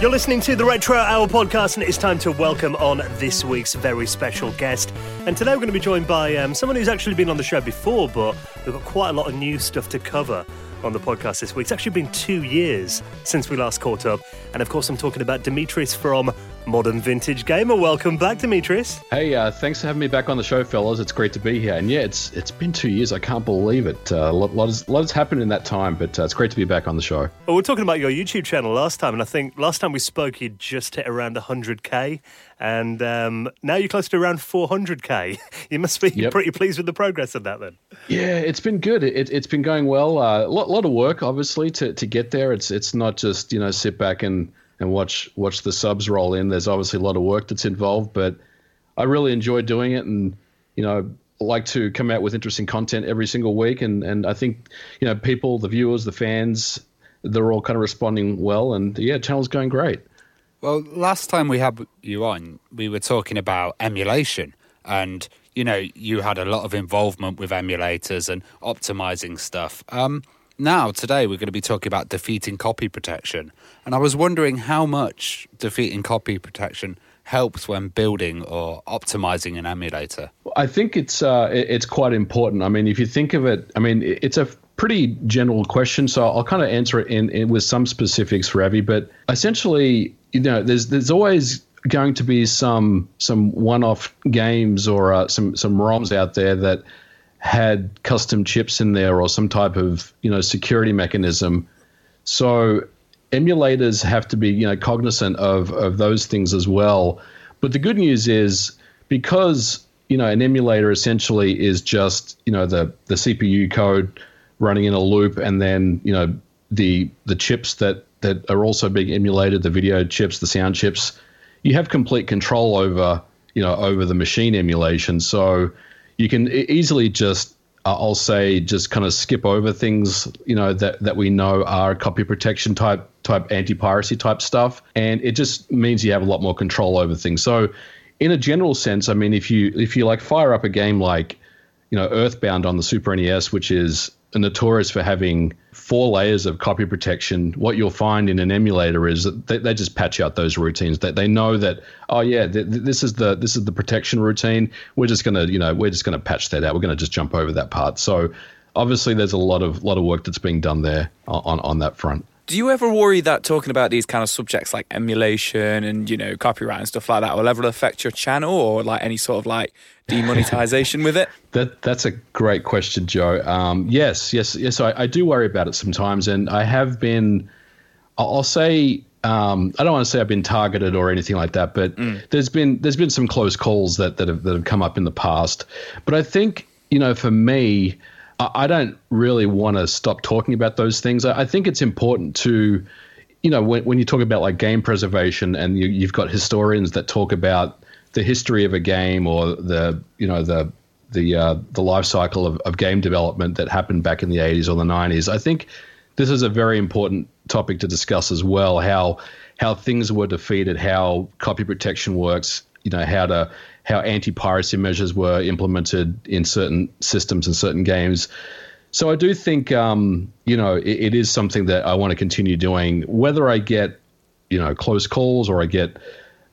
A: You're listening to the Retro Hour podcast, and it is time to welcome on this week's very special guest. And today we're going to be joined by um, someone who's actually been on the show before, but we've got quite a lot of new stuff to cover on the podcast this week. It's actually been two years since we last caught up. And of course, I'm talking about Demetrius from Modern Vintage Gamer. Welcome back, Demetrius.
E: Hey, uh, thanks for having me back on the show, fellas. It's great to be here. And yeah, it's it's been two years. I can't believe it. Uh, a lot, lot, has, lot has happened in that time, but uh, it's great to be back on the show.
A: Well, we we're talking about your YouTube channel last time, and I think last time we spoke, you just hit around 100k, and um, now you're close to around 400k. You must be
E: Yep.
A: pretty pleased with the progress of that, then.
E: Yeah, it's been good. It, it's been going well. A lot, lot of work, obviously, to, to get there. It's it's not just you know sit back and, and watch watch the subs roll in. There's obviously a lot of work that's involved, but I really enjoy doing it, and you know like to come out with interesting content every single week. And and I think you know people, the viewers, the fans, they're all kind of responding well. And yeah, channel's going great.
C: Well, last time we had you on, we were talking about emulation, and you know, you had a lot of involvement with emulators and optimizing stuff. Um, now, today, we're going to be talking about defeating copy protection, and I was wondering how much defeating copy protection helps when building or optimizing an emulator.
E: I think it's uh, it's quite important. I mean, if you think of it, I mean, it's a pretty general question, so I'll kind of answer it in, in with some specifics for Ravi. But essentially, you know, there's there's always going to be some some one-off games or uh, some some ROMs out there that had custom chips in there or some type of you know security mechanism. So emulators have to be you know cognizant of of those things as well. But the good news is because you know an emulator essentially is just you know the the CPU code running in a loop and then you know the the chips that that are also being emulated the video chips the sound chips you have complete control over you know over the machine emulation. So you can easily just uh, I'll say just kind of skip over things you know that that we know are copy protection type type anti-piracy type stuff and it just means you have a lot more control over things. So in a general sense I mean if you if you like fire up a game like you know Earthbound on the Super NES which is notorious for having four layers of copy protection. What you'll find in an emulator is that they, they just patch out those routines. That they know that oh yeah th- th- this is the this is the protection routine. We're just to you know we're just to patch that out. We're to just jump over that part. So obviously there's a lot of lot of work that's being done there on on that front.
B: Do you ever worry that talking about these kind of subjects like emulation and you know copyright and stuff like that will ever affect your channel or like any sort of like demonetization with it?
E: That that's a great question, Joe. Um, yes, yes, yes. I, I do worry about it sometimes, and I have been. I'll I'll say um, I don't want to say I've been targeted or anything like that, but there's been there's been some close calls that that have, that have come up in the past. But I think you know, for me, I, I don't really want to stop talking about those things. I, I think it's important to you know, when, when you talk about like game preservation and you, you've got historians that talk about the history of a game or the, you know, the, the, uh, the life cycle of, of game development that happened back in the 80s or the 90s, I think this is a very important topic to discuss as well. How, how things were defeated, how copy protection works, you know, how to, how anti-piracy measures were implemented in certain systems and certain games. So I do think, um, you know, it, it is something that I want to continue doing. Whether I get, you know, close calls or I get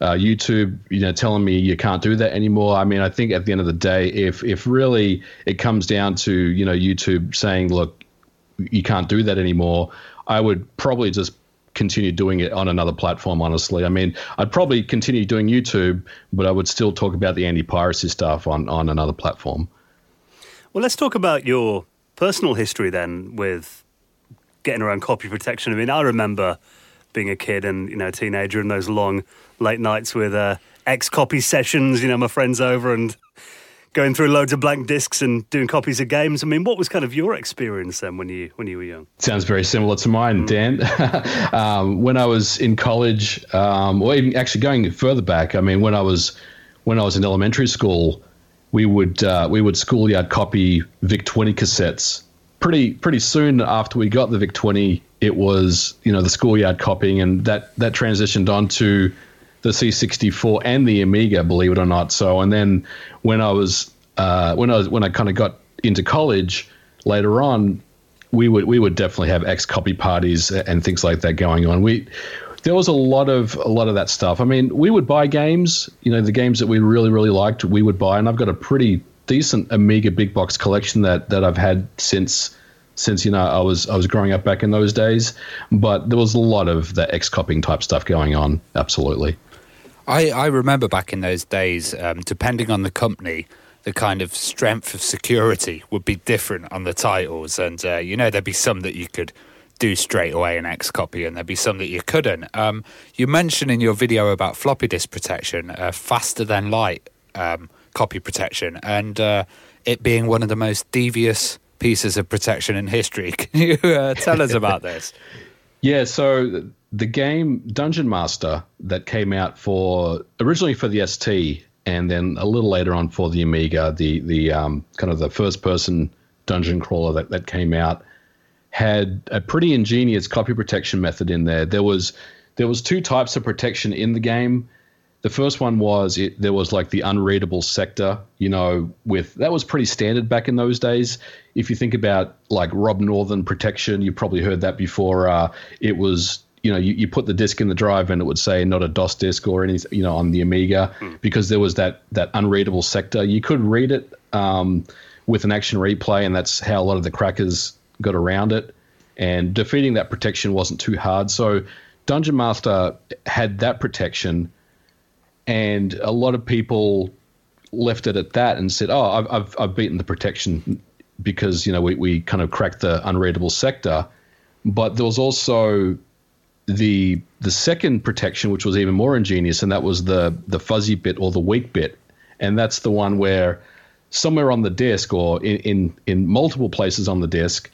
E: uh, YouTube, you know, telling me you can't do that anymore. I mean, I think at the end of the day, if if really it comes down to you know YouTube saying, look, you can't do that anymore, I would probably just continue doing it on another platform. Honestly, I mean, I'd probably continue doing YouTube, but I would still talk about the anti-piracy stuff on on another platform.
A: Well, let's talk about your personal history then with getting around copy protection. I mean, I remember being a kid and you know a teenager and those long late nights with uh, X copy sessions. You know, my friends over and going through loads of blank discs and doing copies of games. I mean, what was kind of your experience then when you when you were young?
E: Sounds very similar to mine, Dan. um, when I was in college, um, or even actually going further back, I mean, when I was when I was in elementary school, we would uh, we would schoolyard copy VIC twenty cassettes. Pretty pretty soon after we got the VIC twenty, it was you know the schoolyard copying, and that that transitioned on to the C64 and the Amiga, believe it or not. So, and then when I was uh, when I was when I kind of got into college later on, we would we would definitely have X copy parties and things like that going on. We there was a lot of a lot of that stuff. I mean, we would buy games, you know, the games that we really really liked, we would buy, and I've got a pretty decent Amiga big box collection that that I've had since since you know I was I was growing up back in those days. But there was a lot of the X copying type stuff going on. Absolutely.
C: I, I remember back in those days, um, depending on the company, the kind of strength of security would be different on the titles. And, uh, you know, there'd be some that you could do straight away an X copy, and there'd be some that you couldn't. Um, you mentioned in your video about floppy disk protection, uh, faster than light um, copy protection, and uh, it being one of the most devious pieces of protection in history. Can you uh, tell us about this?
E: Yeah, so the game Dungeon Master that came out for originally for the ST and then a little later on for the Amiga, the the um, kind of the first person dungeon crawler that, that came out had a pretty ingenious copy protection method in there. There was there was two types of protection in the game. The first one was it, there was like the unreadable sector, you know, with that was pretty standard back in those days. If you think about like Rob Northen protection, you probably heard that before. Uh, it was you know, you, you put the disk in the drive and it would say not a DOS disk or any, you know, on the Amiga mm. because there was that that unreadable sector. You could read it um, with an action replay, and that's how a lot of the crackers got around it. And defeating that protection wasn't too hard. So Dungeon Master had that protection, and a lot of people left it at that and said, "Oh, I've I've, I've beaten the protection because you know we we kind of cracked the unreadable sector." But there was also the the second protection, which was even more ingenious, and that was the the fuzzy bit or the weak bit, and that's the one where somewhere on the disk or in in, in multiple places on the disk,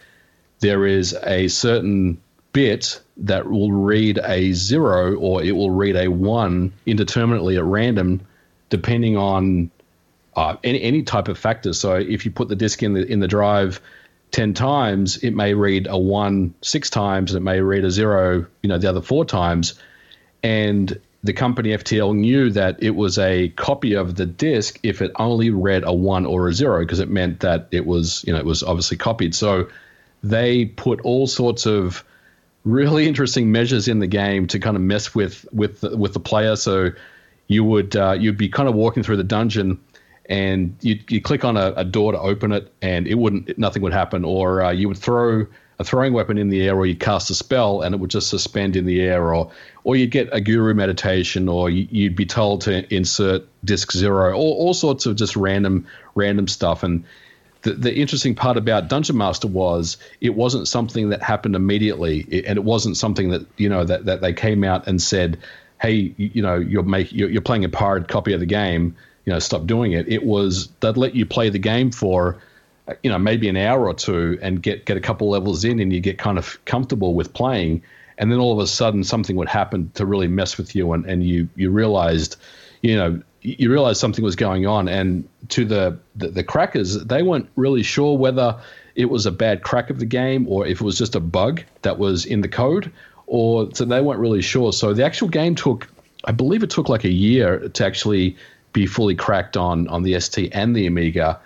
E: there is a certain bit that will read a zero or it will read a one indeterminately at random, depending on uh, any any type of factor. So if you put the disk in the in the drive 10 times, it may read a one six times, and it may read a zero, you know, the other four times. And the company FTL knew that it was a copy of the disk if it only read a one or a zero, because it meant that it was, you know, it was obviously copied. So they put all sorts of really interesting measures in the game to kind of mess with with the, with the player. So you would uh, you'd be kind of walking through the dungeon and you you click on a, a, door to open it, and it wouldn't nothing would happen, or uh, you would throw a throwing weapon in the air, or you cast a spell, and it would just suspend in the air, or or you'd get a guru meditation, or you, would be told to insert disk zero, all, all sorts of just random random stuff, and the, the interesting part about Dungeon Master was it wasn't something that happened immediately, and it wasn't something that you know that, that they came out and said, "Hey, you, know, you're make you're, you're playing a pirate copy of the game you know stop doing it. It was they'd let you play the game for you know maybe an hour or two and get get a couple levels in and you get kind of comfortable with playing and then all of a sudden something would happen to really mess with you and, and you you realized you know you realized something was going on and to the, the, the crackers they weren't really sure whether it was a bad crack of the game or if it was just a bug that was in the code or so they weren't really sure so the actual game took i believe it took like a year to actually be fully cracked on on the ST and the Amiga.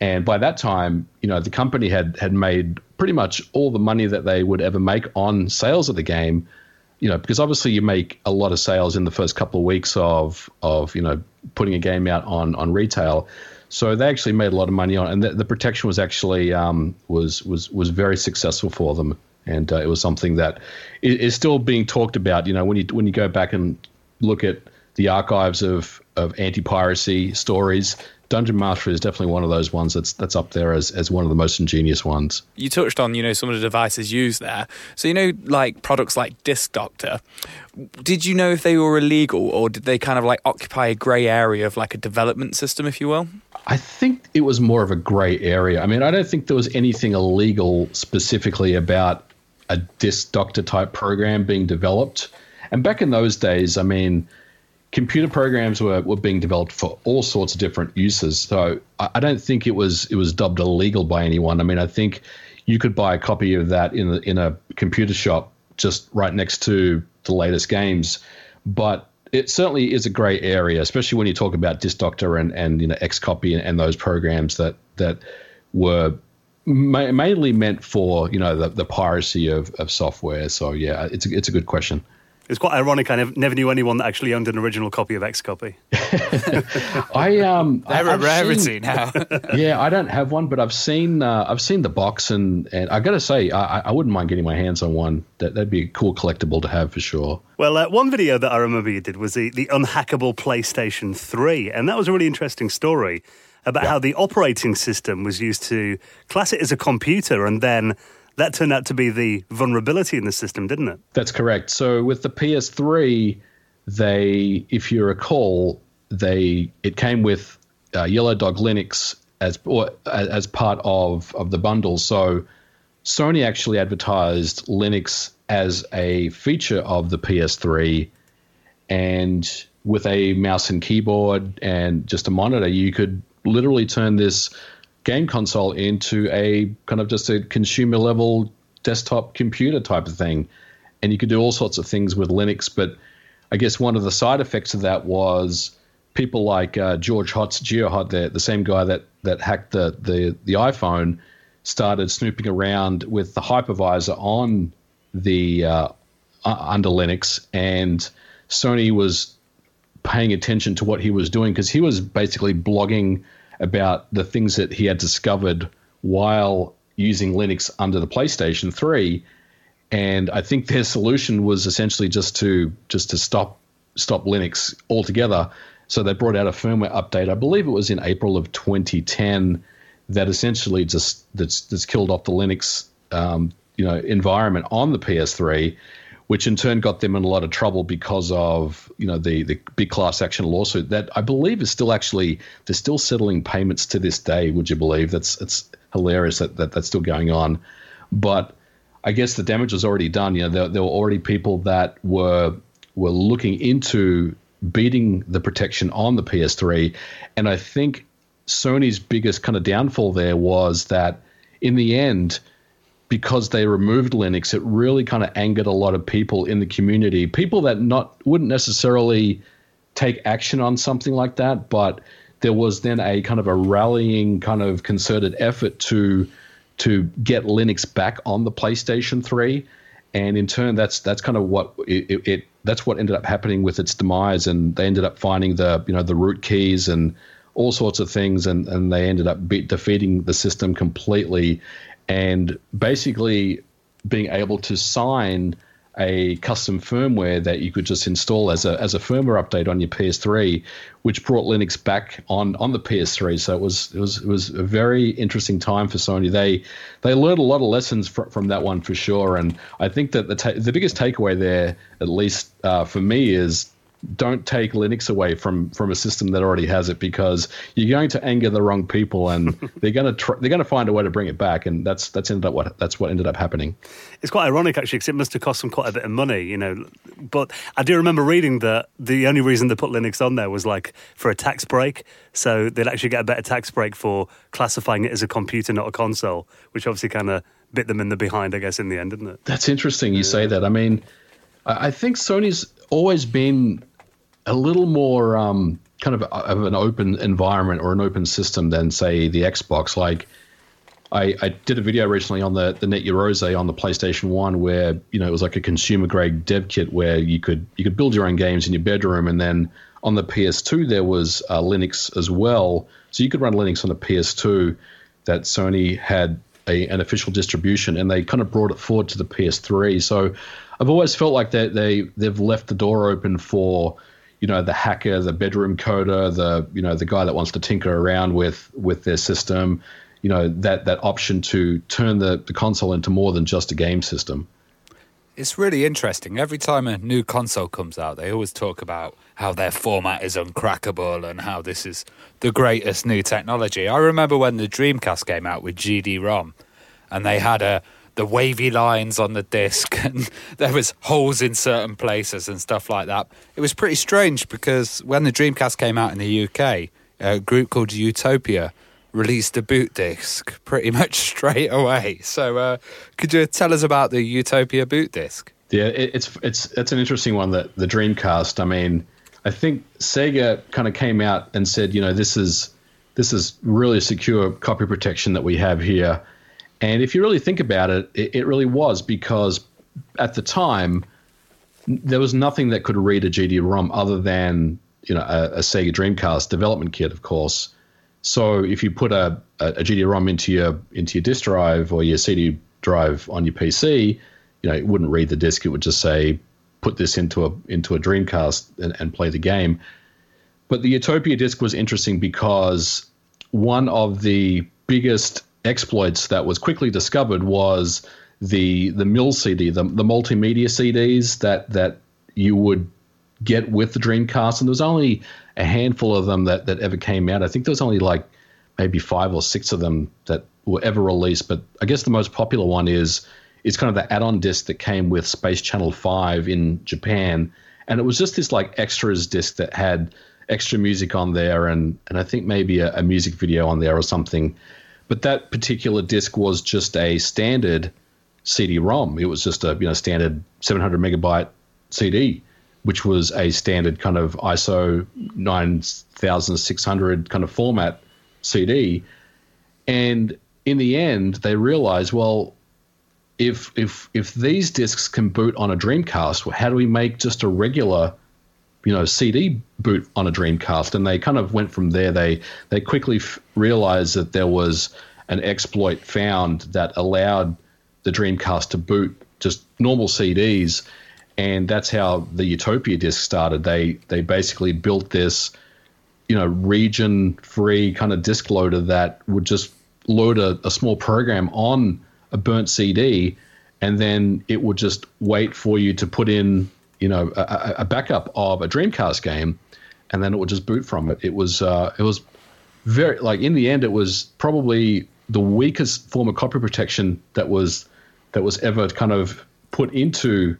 E: And by that time, you know, the company had had made pretty much all the money that they would ever make on sales of the game. You know, because obviously you make a lot of sales in the first couple of weeks of of you know putting a game out on on retail. So they actually made a lot of money on, and the, the protection was actually um, was was was very successful for them, and uh, it was something that is still being talked about. You know, when you when you go back and look at the archives of of anti piracy stories. Dungeon Master is definitely one of those ones that's that's up there as, as one of the most ingenious ones.
B: You touched on, you know, some of the devices used there. So, you know, like products like Disk Doctor, did you know if they were illegal or did they kind of like occupy a grey area of like a development system, if you will?
E: I think it was more of a grey area. I mean, I don't think there was anything illegal specifically about a Disk Doctor type program being developed. And back in those days, I mean, computer programs were, were being developed for all sorts of different uses. So I, I don't think it was it was dubbed illegal by anyone. I mean, I think you could buy a copy of that in a, in a computer shop just right next to the latest games, but it certainly is a grey area, especially when you talk about Disk Doctor and and you know XCOPY and, and those programs that that were ma- mainly meant for you know the, the piracy of, of software. So yeah, it's a, it's a good question.
A: It's quite ironic. I never, never knew anyone that actually owned an original copy of XCOPY.
E: I um,
C: They're
E: I've
C: a rarity
E: seen-
C: now.
E: yeah, I don't have one, but I've seen uh, I've seen the box, and, and I got to say, I, I wouldn't mind getting my hands on one. That that'd be a cool collectible to have for sure.
A: Well, uh, one video that I remember you did was the, the unhackable PlayStation 3, and that was a really interesting story about how the operating system was used to class it as a computer, and then that turned out to be the vulnerability in the system, didn't it?
E: That's correct. So with the PS3, they, if you recall, they it came with uh, Yellow Dog Linux as or, as part of of the bundle. So Sony actually advertised Linux as a feature of the PS3, and with a mouse and keyboard and just a monitor, you could literally turn this game console into a kind of just a consumer level desktop computer type of thing. And you could do all sorts of things with Linux. But I guess one of the side effects of that was people like uh, George Hotz, GeoHot, the, the same guy that, that hacked the, the, the iPhone, started snooping around with the hypervisor on the uh, under Linux. And Sony was paying attention to what he was doing because he was basically blogging about the things that he had discovered while using Linux under the PlayStation 3 and I think their solution was essentially just to just to stop stop Linux altogether. So they brought out a firmware update. I believe it was in April of 2010 that essentially just that's that's killed off the Linux um, you know environment on the PS3 which in turn got them in a lot of trouble because of you know the the big class action lawsuit that I believe is still actually they're still settling payments to this day. Would you believe that's it's hilarious that, that that's still going on, but I guess the damage was already done. You know there, there were already people that were were looking into beating the protection on the PS3, and I think Sony's biggest kind of downfall there was that in the end because they removed Linux, it really kind of angered a lot of people in the community. People that not wouldn't necessarily take action on something like that, but there was then a kind of a rallying kind of concerted effort to to get Linux back on the PlayStation 3. And in turn, that's that's kind of what it, it, that's what ended up happening with its demise. And they ended up finding the you know the root keys and all sorts of things, and and they ended up be- defeating the system completely and basically being able to sign a custom firmware that you could just install as a as a firmware update on your PS3, which brought Linux back on on the PS3. So it was it was it was a very interesting time for Sony. They they learned a lot of lessons fr- from that one for sure. And I think that the ta- the biggest takeaway there, at least uh, for me, is don't take Linux away from from a system that already has it because you're going to anger the wrong people and they're going to tr- they're going to find a way to bring it back and that's that's ended up what that's what ended up happening.
A: It's quite ironic, actually, because it must have cost them quite a bit of money, you know. But I do remember reading that the only reason they put Linux on there was like for a tax break. So they'd actually get a better tax break for classifying it as a computer, not a console, which obviously kind of bit them in the behind, I guess, in the end, didn't it?
E: That's interesting you say that. I mean, I I think Sony's always been a little more um, kind of of an open environment or an open system than say the Xbox. Like I, I did a video recently on the the Net Yaroze on the PlayStation One where you know it was like a consumer grade dev kit where you could you could build your own games in your bedroom and then on the PS2 there was uh, Linux as well, so you could run Linux on the PS2 that Sony had a, an official distribution and they kind of brought it forward to the PS3. So I've always felt like that they they've left the door open for you know the hacker, the bedroom coder, the you know the guy that wants to tinker around with with their system, you know that that option to turn the, the console into more than just a game system.
C: It's really interesting. Every time a new console comes out, they always talk about how their format is uncrackable and how this is the greatest new technology. I remember when the Dreamcast came out with GD-ROM, and they had a the wavy lines on the disc and there was holes in certain places and stuff like that. It was pretty strange because when the Dreamcast came out in the UK, a group called Utopia released a boot disc pretty much straight away. So, uh, could you tell us about the Utopia boot disc?
E: Yeah, it, it's it's it's an interesting one. That the Dreamcast. I mean, I think Sega kind of came out and said, you know, this is this is really secure copy protection that we have here. And if you really think about it, it, it really was because at the time there was nothing that could read a GD-ROM other than you know a, a Sega Dreamcast development kit, of course. So if you put a, a, a GD-ROM into your into your disk drive or your CD drive on your PC, you know it wouldn't read the disk. It would just say put this into a into a Dreamcast and, and play the game. But the Utopia disk was interesting because one of the biggest exploits that was quickly discovered was the the MIL-CD, the, the multimedia CDs that that you would get with the Dreamcast, and there was only a handful of them that, that ever came out. I think there was only like maybe five or six of them that were ever released. But I guess the most popular one is is kind of the add-on disc that came with Space Channel Five in Japan, and it was just this like extras disc that had extra music on there, and and I think maybe a, a music video on there or something. But that particular disc was just a standard CD-ROM. It was just a you know standard 700 megabyte CD which was a standard kind of ISO 9600 kind of format CD. And in the end, they realized, well, if if if these discs can boot on a Dreamcast, how do we make just a regular, you know, CD boot on a Dreamcast? And they kind of went from there. They they quickly f- realized that there was an exploit found that allowed the Dreamcast to boot just normal CDs and that's how the Utopia disc started. They they basically built this, you know, region free kind of disk loader that would just load a, a small program on a burnt CD, and then it would just wait for you to put in, you know, a, a backup of a Dreamcast game, and then it would just boot from it. It was uh, it was very like in the end, it was probably the weakest form of copy protection that was that was ever kind of put into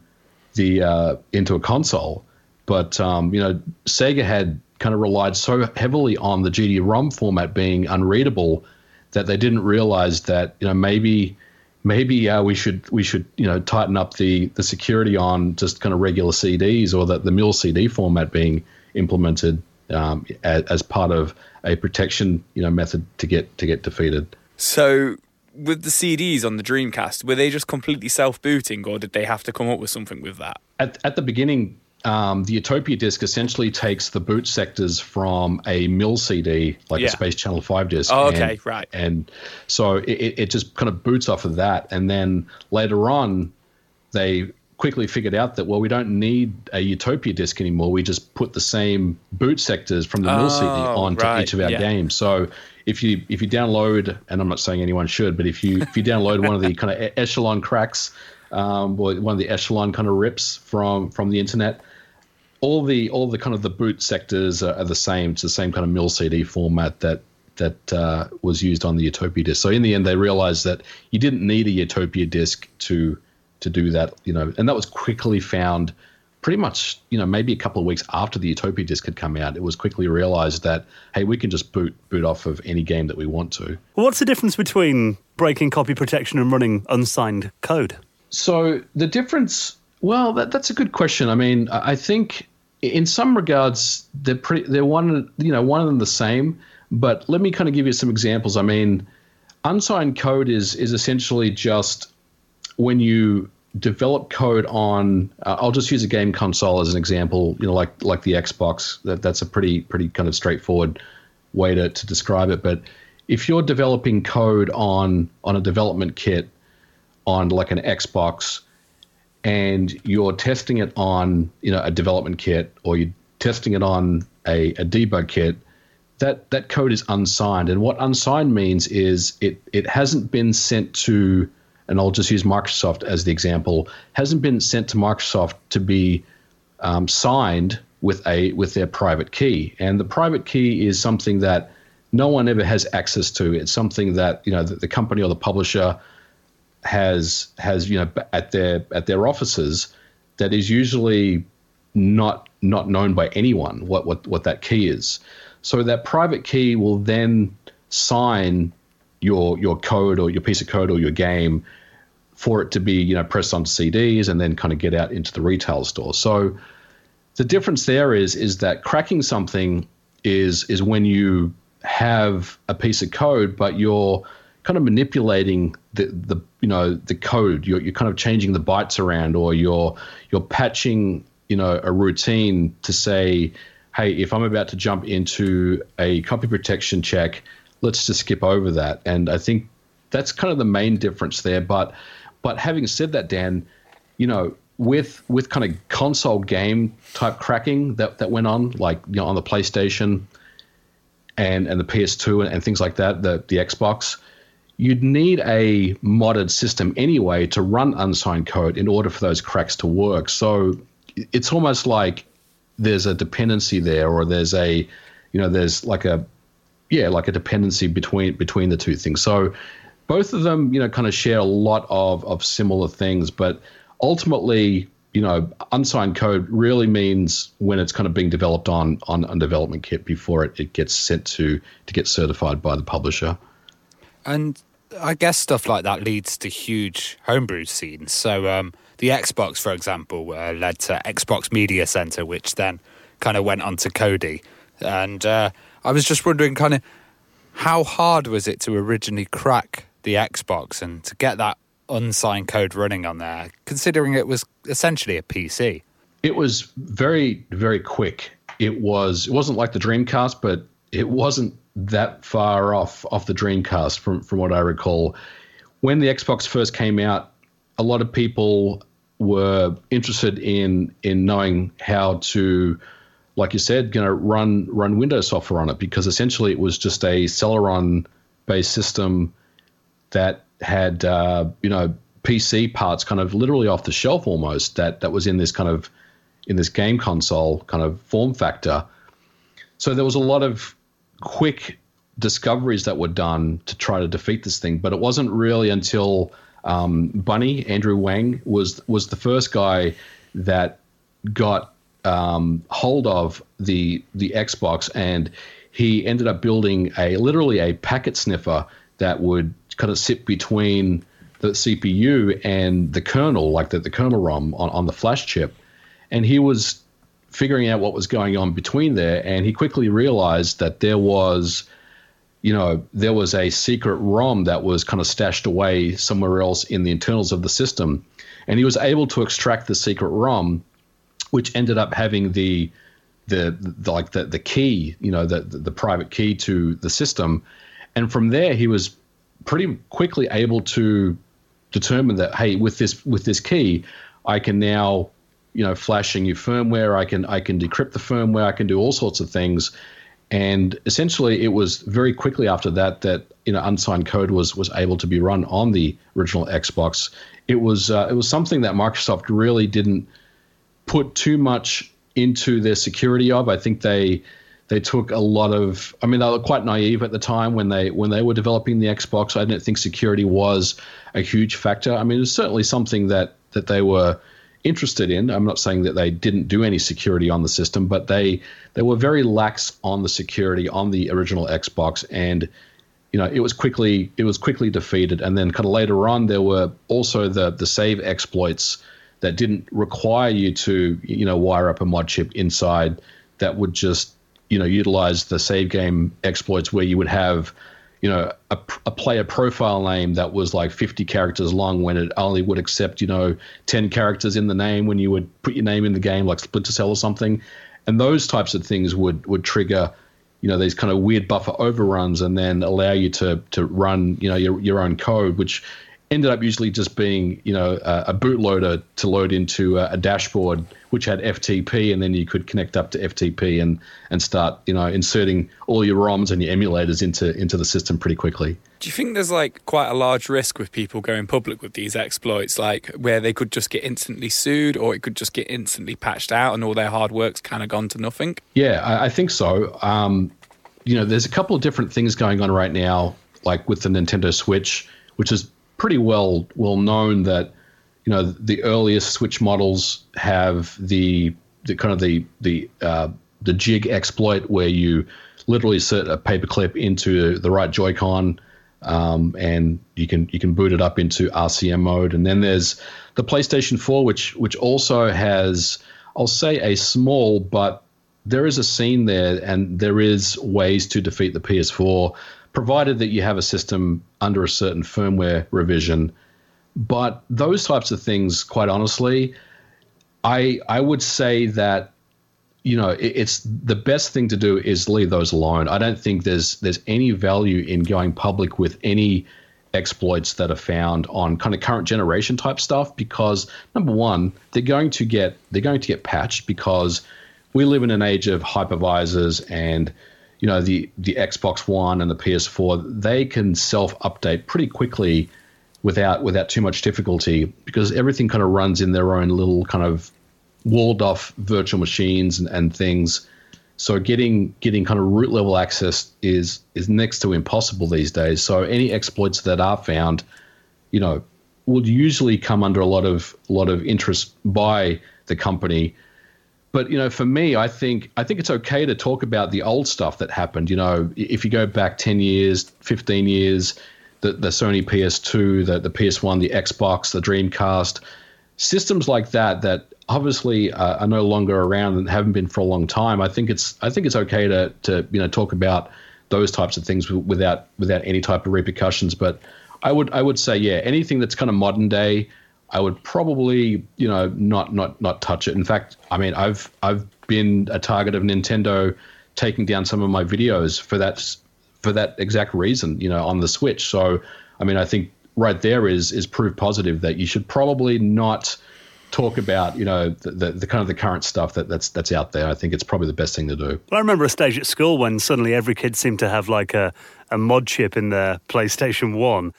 E: the uh, into a console. But um, you know, Sega had kind of relied so heavily on the GD-ROM format being unreadable that they didn't realize that you know maybe maybe uh, we should we should you know tighten up the the security on just kind of regular CDs or that the MIL-CD format being implemented um, as, as part of a protection you know method to get to get defeated.
B: So with the CDs on the Dreamcast, were they just completely self booting, or did they have to come up with something with that?
E: At, at the beginning, um, the Utopia disc essentially takes the boot sectors from a MIL-CD, like yeah. a Space Channel 5 disc.
B: Oh, okay, and, right.
E: And so it, it just kind of boots off of that. And then later on, they quickly figured out that, well, we don't need a Utopia disc anymore. We just put the same boot sectors from the oh, MIL-CD onto right. each of our yeah. games. So if you if you download, and I'm not saying anyone should, but if you if you download one of the kind of echelon cracks, um, or one of the echelon kind of rips from from the internet, all the all the kind of the boot sectors are, are the same. It's the same kind of MIL-CD format that that uh, was used on the Utopia disk. So in the end, they realized that you didn't need a Utopia disk to to do that. You know, and that was quickly found pretty much, you know, maybe a couple of weeks after the Utopia disc had come out, it was quickly realized that, hey, we can just boot boot off of any game that we want to.
A: What's the difference between breaking copy protection and running unsigned code?
E: So the difference, well, that, that's a good question. I mean, I think in some regards they're pretty, they're one, you know, one of them the same. But let me kind of give you some examples. I mean, unsigned code is is essentially just when you develop code on uh, I'll just use a game console as an example you know like like the Xbox that that's a pretty pretty kind of straightforward way to, to describe it but if you're developing code on on a development kit on like an Xbox and you're testing it on you know a development kit or you're testing it on a, a debug kit, that that code is unsigned. And what unsigned means is it it hasn't been sent to, and I'll just use Microsoft as the example, hasn't been sent to Microsoft to be um, signed with a with their private key. And the private key is something that no one ever has access to. It's something that you know the, the company or the publisher has has you know at their at their offices that is usually not not known by anyone what what what that key is. So that private key will then sign your your code or your piece of code or your game for it to be you know pressed onto CDs and then kind of get out into the retail store. So the difference there is is that cracking something is is when you have a piece of code, but you're kind of manipulating the, the you know the code. You're, you're kind of changing the bytes around, or you're you're patching you know a routine to say hey, if I'm about to jump into a copy protection check, let's just skip over that. And I think that's kind of the main difference there. But but having said that, Dan, you know, with with kind of console game type cracking that, that went on, like you know, on the PlayStation and and the PS2 and, and things like that, the the Xbox, you'd need a modded system anyway to run unsigned code in order for those cracks to work. So it's almost like there's a dependency there, or there's a, you know, there's like a, yeah, like a dependency between between the two things. So both of them, you know, kind of share a lot of of similar things, but ultimately, you know, unsigned code really means when it's kind of being developed on on a development kit before it, it gets sent to to get certified by the publisher.
C: And I guess stuff like that leads to huge homebrew scenes. So um, the Xbox, for example, uh, led to Xbox Media Center, which then kind of went on to Kodi. And uh, I was just wondering, kind of, how hard was it to originally crack the Xbox and to get that unsigned code running on there, considering it was essentially a PC?
E: It was very, very quick. It was. It wasn't like the Dreamcast, but it wasn't that far off off the Dreamcast from from what I recall. When the Xbox first came out, a lot of people were interested in in knowing how to, like you said, you know, run run Windows software on it because essentially it was just a Celeron based system that had uh, you know PC parts kind of literally off the shelf almost that that was in this kind of in this game console kind of form factor. So there was a lot of quick discoveries that were done to try to defeat this thing, but it wasn't really until um, Bunnie Andrew Huang was was the first guy that got um, hold of the the Xbox, and he ended up building a literally a packet sniffer that would kind of sit between the CPU and the kernel, like the, the kernel ROM on, on the flash chip. And he was figuring out what was going on between there, and he quickly realized that there was you know, there was a secret ROM that was kind of stashed away somewhere else in the internals of the system. And he was able to extract the secret ROM, which ended up having the the, the like the, the key, you know, the, the, the private key to the system. And from there he was pretty quickly able to determine that, hey, with this with this key, I can now, you know, flashing new firmware, I can I can decrypt the firmware, I can do all sorts of things and essentially, it was very quickly after that that you know unsigned code was was able to be run on the original Xbox. It was uh, it was something that Microsoft really didn't put too much into their security of. I think they they took a lot of I mean they were quite naive at the time when they when they were developing the Xbox. I didn't think security was a huge factor. I mean, it's certainly something that that they were interested in. I'm not saying that they didn't do any security on the system, but they they were very lax on the security on the original Xbox, and you know it was quickly it was quickly defeated. And then kind of later on, there were also the the save exploits that didn't require you to you know wire up a mod chip inside that would just you know utilize the save game exploits where you would have you know a, a, player profile name that was like 50 characters long when it only would accept you know 10 characters in the name when you would put your name in the game like Splinter Cell or something. And those types of things would would trigger you know these kind of weird buffer overruns and then allow you to to run you know your your own code which ended up usually just being you know a, a bootloader to load into a, a, dashboard which had FTP, and then you could connect up to FTP and and start you know inserting all your ROMs and your emulators into into the system pretty quickly.
B: Do you think there's like quite a large risk with people going public with these exploits, like where they could just get instantly sued, or it could just get instantly patched out, and all their hard work's kind of gone to nothing?
E: Yeah, I, I think so. Um, you know, there's a couple of different things going on right now, like with the Nintendo Switch, which is pretty well well known that you know the earliest Switch models have the the kind of the the uh, the jig exploit where you literally set a paperclip into the right Joy-Con. Um, and you can you can boot it up into RCM mode, and then there's the PlayStation 4, which which also has I'll say a small, but there is a scene there, and there is ways to defeat the PS4 provided that you have a system under a certain firmware revision. But those types of things, quite honestly, I I would say that you know it, it's the best thing to do is leave those alone. I don't think there's there's any value in going public with any exploits that are found on kind of current generation type stuff because number one they're going to get they're going to get patched because we live in an age of hypervisors and you know the the Xbox One and the PS4 they can self update pretty quickly without without too much difficulty because everything kind of runs in their own little kind of walled off virtual machines and, and things. So getting getting kind of root level access is is next to impossible these days. So any exploits that are found, you know, would usually come under a lot of a lot of interest by the company but you know, for me, I think I think it's okay to talk about the old stuff that happened. You know, if you go back ten years, fifteen years, the the Sony PS2, the the PS1, the Xbox, the Dreamcast, systems like that that obviously uh, are no longer around and haven't been for a long time. I think it's I think it's okay to to you know talk about those types of things without without any type of repercussions. But I would I would say yeah, anything that's kind of modern day I would probably, you know, not not not touch it. In fact, I mean, I've I've been a target of Nintendo taking down some of my videos for that for that exact reason, you know, on the Switch. So, I mean, I think right there is is proof positive that you should probably not talk about you know the, the, the, kind of the current stuff that, that's that's out there. I think it's probably the best thing to do.
A: Well, I remember a stage at school when suddenly every kid seemed to have like a, a mod chip in their PlayStation One,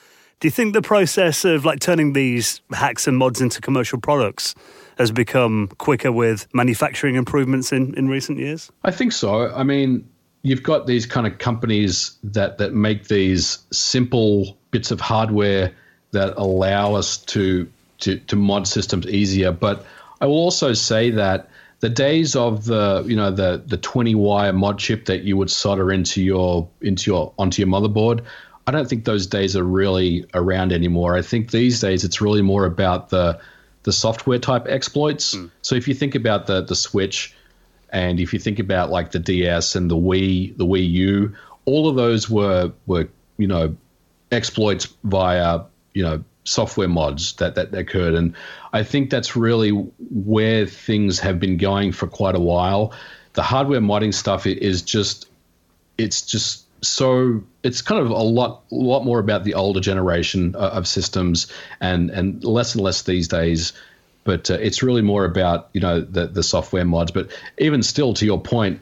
A: do you think the process of like turning these hacks and mods into commercial products has become quicker with manufacturing improvements in, in recent years?
E: I think so. I mean, you've got these kind of companies that that make these simple bits of hardware that allow us to to, to mod systems easier. But I will also say that the days of the you know the the 20 wire mod chip that you would solder into your into your onto your motherboard I don't think those days are really around anymore. I think these days it's really more about the the software type exploits. Mm. So if you think about the the Switch, and if you think about like the DS and the Wii, the Wii U, all of those were were you know exploits via you know software mods that that occurred, and I think that's really where things have been going for quite a while. The hardware modding stuff is just it's just so it's kind of a lot lot more about the older generation of systems and and less and less these days. But uh, it's really more about you know the the software mods. But even still to your point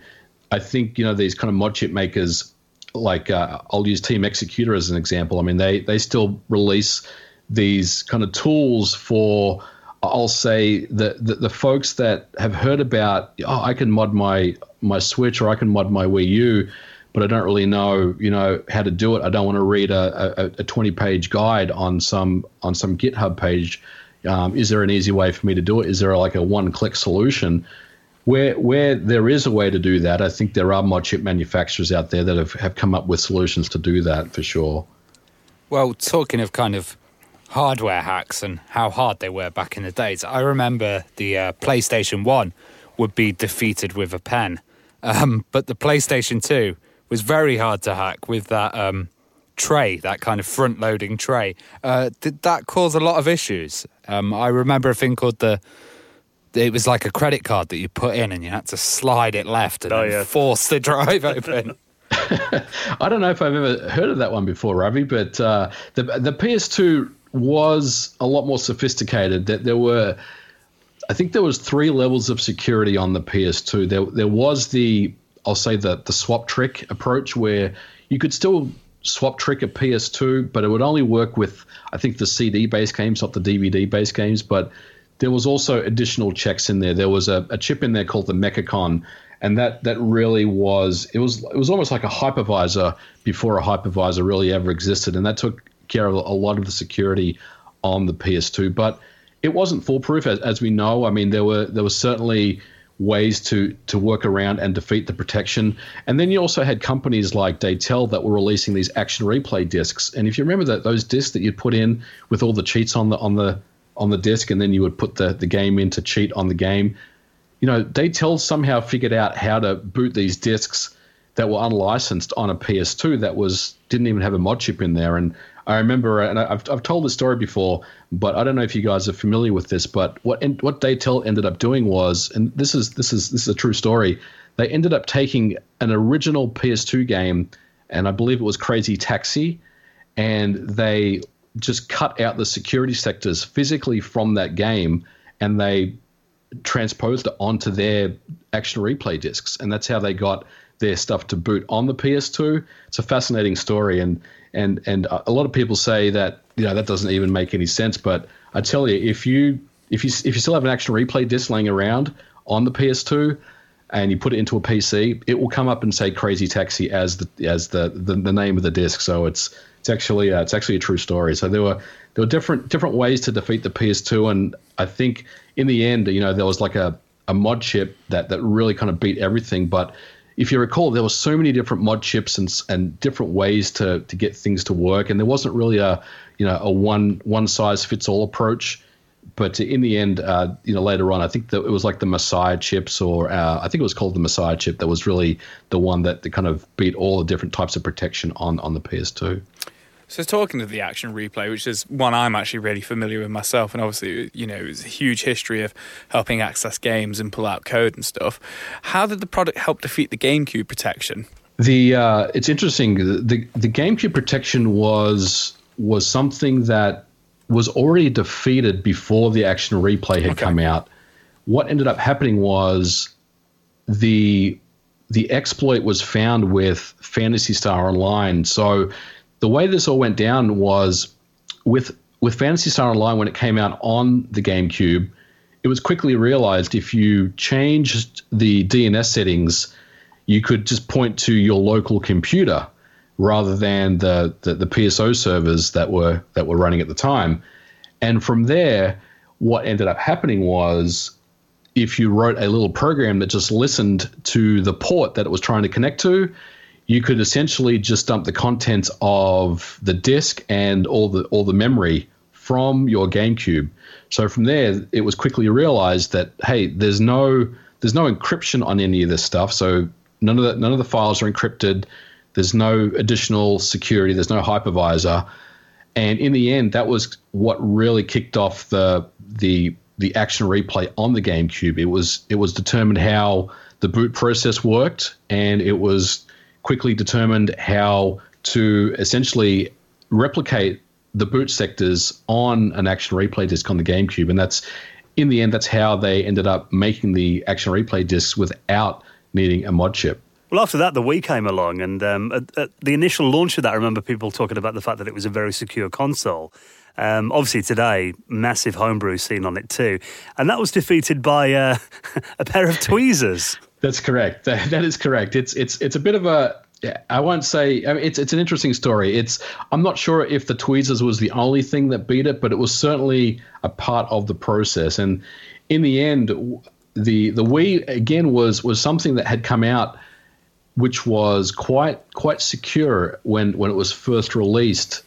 E: i think you know these kind of mod chip makers like uh, i'll use Team Xecuter as an example. I mean they they still release these kind of tools for I'll say the, the, the folks that have heard about oh I can mod my my Switch or I can mod my Wii U but I don't really know, you know, how to do it. I don't want to read a, a, a 20 page guide on some on some GitHub page. Um, is there an easy way for me to do it? Is there like a one click solution? Where where there is a way to do that, I think there are mod chip manufacturers out there that have, have come up with solutions to do that for sure.
C: Well, talking of kind of hardware hacks and how hard they were back in the days, I remember the uh, PlayStation 1 would be defeated with a pen. Um, but the PlayStation 2 was very hard to hack with that um, tray, that kind of front loading tray. Uh, did that cause a lot of issues? Um, I remember a thing called the. It was like a credit card that you put in, and you had to slide it left and oh, yeah. force the drive open.
E: I don't know if I've ever heard of that one before, Ravi, but uh, the the PS2 was a lot more sophisticated. That there were, I think there was three levels of security on the PS2. There there was the I'll say the the swap trick approach where you could still swap trick a PS2, but it would only work with I think the CD based games, not the DVD based games. But there was also additional checks in there. There was a, a chip in there called the Mechacon, and that that really was it was it was almost like a hypervisor before a hypervisor really ever existed, and that took care of a lot of the security on the PS2. But it wasn't foolproof, as, as we know. I mean, there were there was certainly ways to to work around and defeat the protection. And then you also had companies like Datel that were releasing these action replay discs. And if you remember that those discs that you'd put in with all the cheats on the on the on the disc, and then you would put the the game in to cheat on the game. You know, Datel somehow figured out how to boot these discs that were unlicensed on a PS2 that was didn't even have a mod chip in there. And I remember, and I've, I've told the story before, but I don't know if you guys are familiar with this. But what what Datel ended up doing was, and this is this is this is a true story. They ended up taking an original PS2 game, and I believe it was Crazy Taxi, and they just cut out the security sectors physically from that game, and they transposed it onto their action replay discs, and that's how they got their stuff to boot on the PS2. It's a fascinating story, and and and a lot of people say that you know that doesn't even make any sense. But I tell you, if you if you if you still have an action replay disc laying around on the PS2 and you put it into a PC, it will come up and say Crazy Taxi as the as the the, the name of the disc. So it's it's actually uh, it's actually a true story. So there were there were different different ways to defeat the PS2, and I think in the end, you know, there was like a a mod chip that that really kind of beat everything, but if you recall, there were so many different mod chips and and different ways to to get things to work, and there wasn't really a you know a one one size fits all approach. But in the end, uh, you know, later on, I think that it was like the Messiah chips, or uh, I think it was called the Messiah chip, that was really the one that, that kind of beat all the different types of protection on on the PS2.
B: So talking to the action replay, which is one I'm actually really familiar with myself, and obviously, you know, it's a huge history of helping access games and pull out code and stuff. How did the product help defeat the GameCube protection?
E: The uh, it's interesting. The the GameCube protection was was something that was already defeated before the action replay had okay. come out. What ended up happening was the the exploit was found with Phantasy Star Online. So the way this all went down was with with Phantasy Star Online when it came out on the GameCube, it was quickly realized if you changed the DNS settings, you could just point to your local computer rather than the, the, the PSO servers that were that were running at the time. And from there, what ended up happening was if you wrote a little program that just listened to the port that it was trying to connect to, you could essentially just dump the contents of the disk and all the all the memory from your GameCube. So from there, it was quickly realized that hey, there's no there's no encryption on any of this stuff. So none of the none of the files are encrypted. There's no additional security. There's no hypervisor. And in the end, that was what really kicked off the the the action replay on the GameCube. It was it was determined how the boot process worked, and it was quickly determined how to essentially replicate the boot sectors on an action replay disc on the GameCube, and that's in the end that's how they ended up making the action replay discs without needing a mod chip.
A: Well, after that, the Wii came along, and um, at, at the initial launch of that, I remember people talking about the fact that it was a very secure console. Um, obviously, today, massive homebrew scene on it too, and that was defeated by uh, a pair of tweezers.
E: That's correct. That, that is correct. It's it's it's a bit of a I won't say. I mean, it's it's an interesting story. It's I'm not sure if the tweezers was the only thing that beat it, but it was certainly a part of the process. And in the end, the the Wii again was was something that had come out, which was quite quite secure when when it was first released.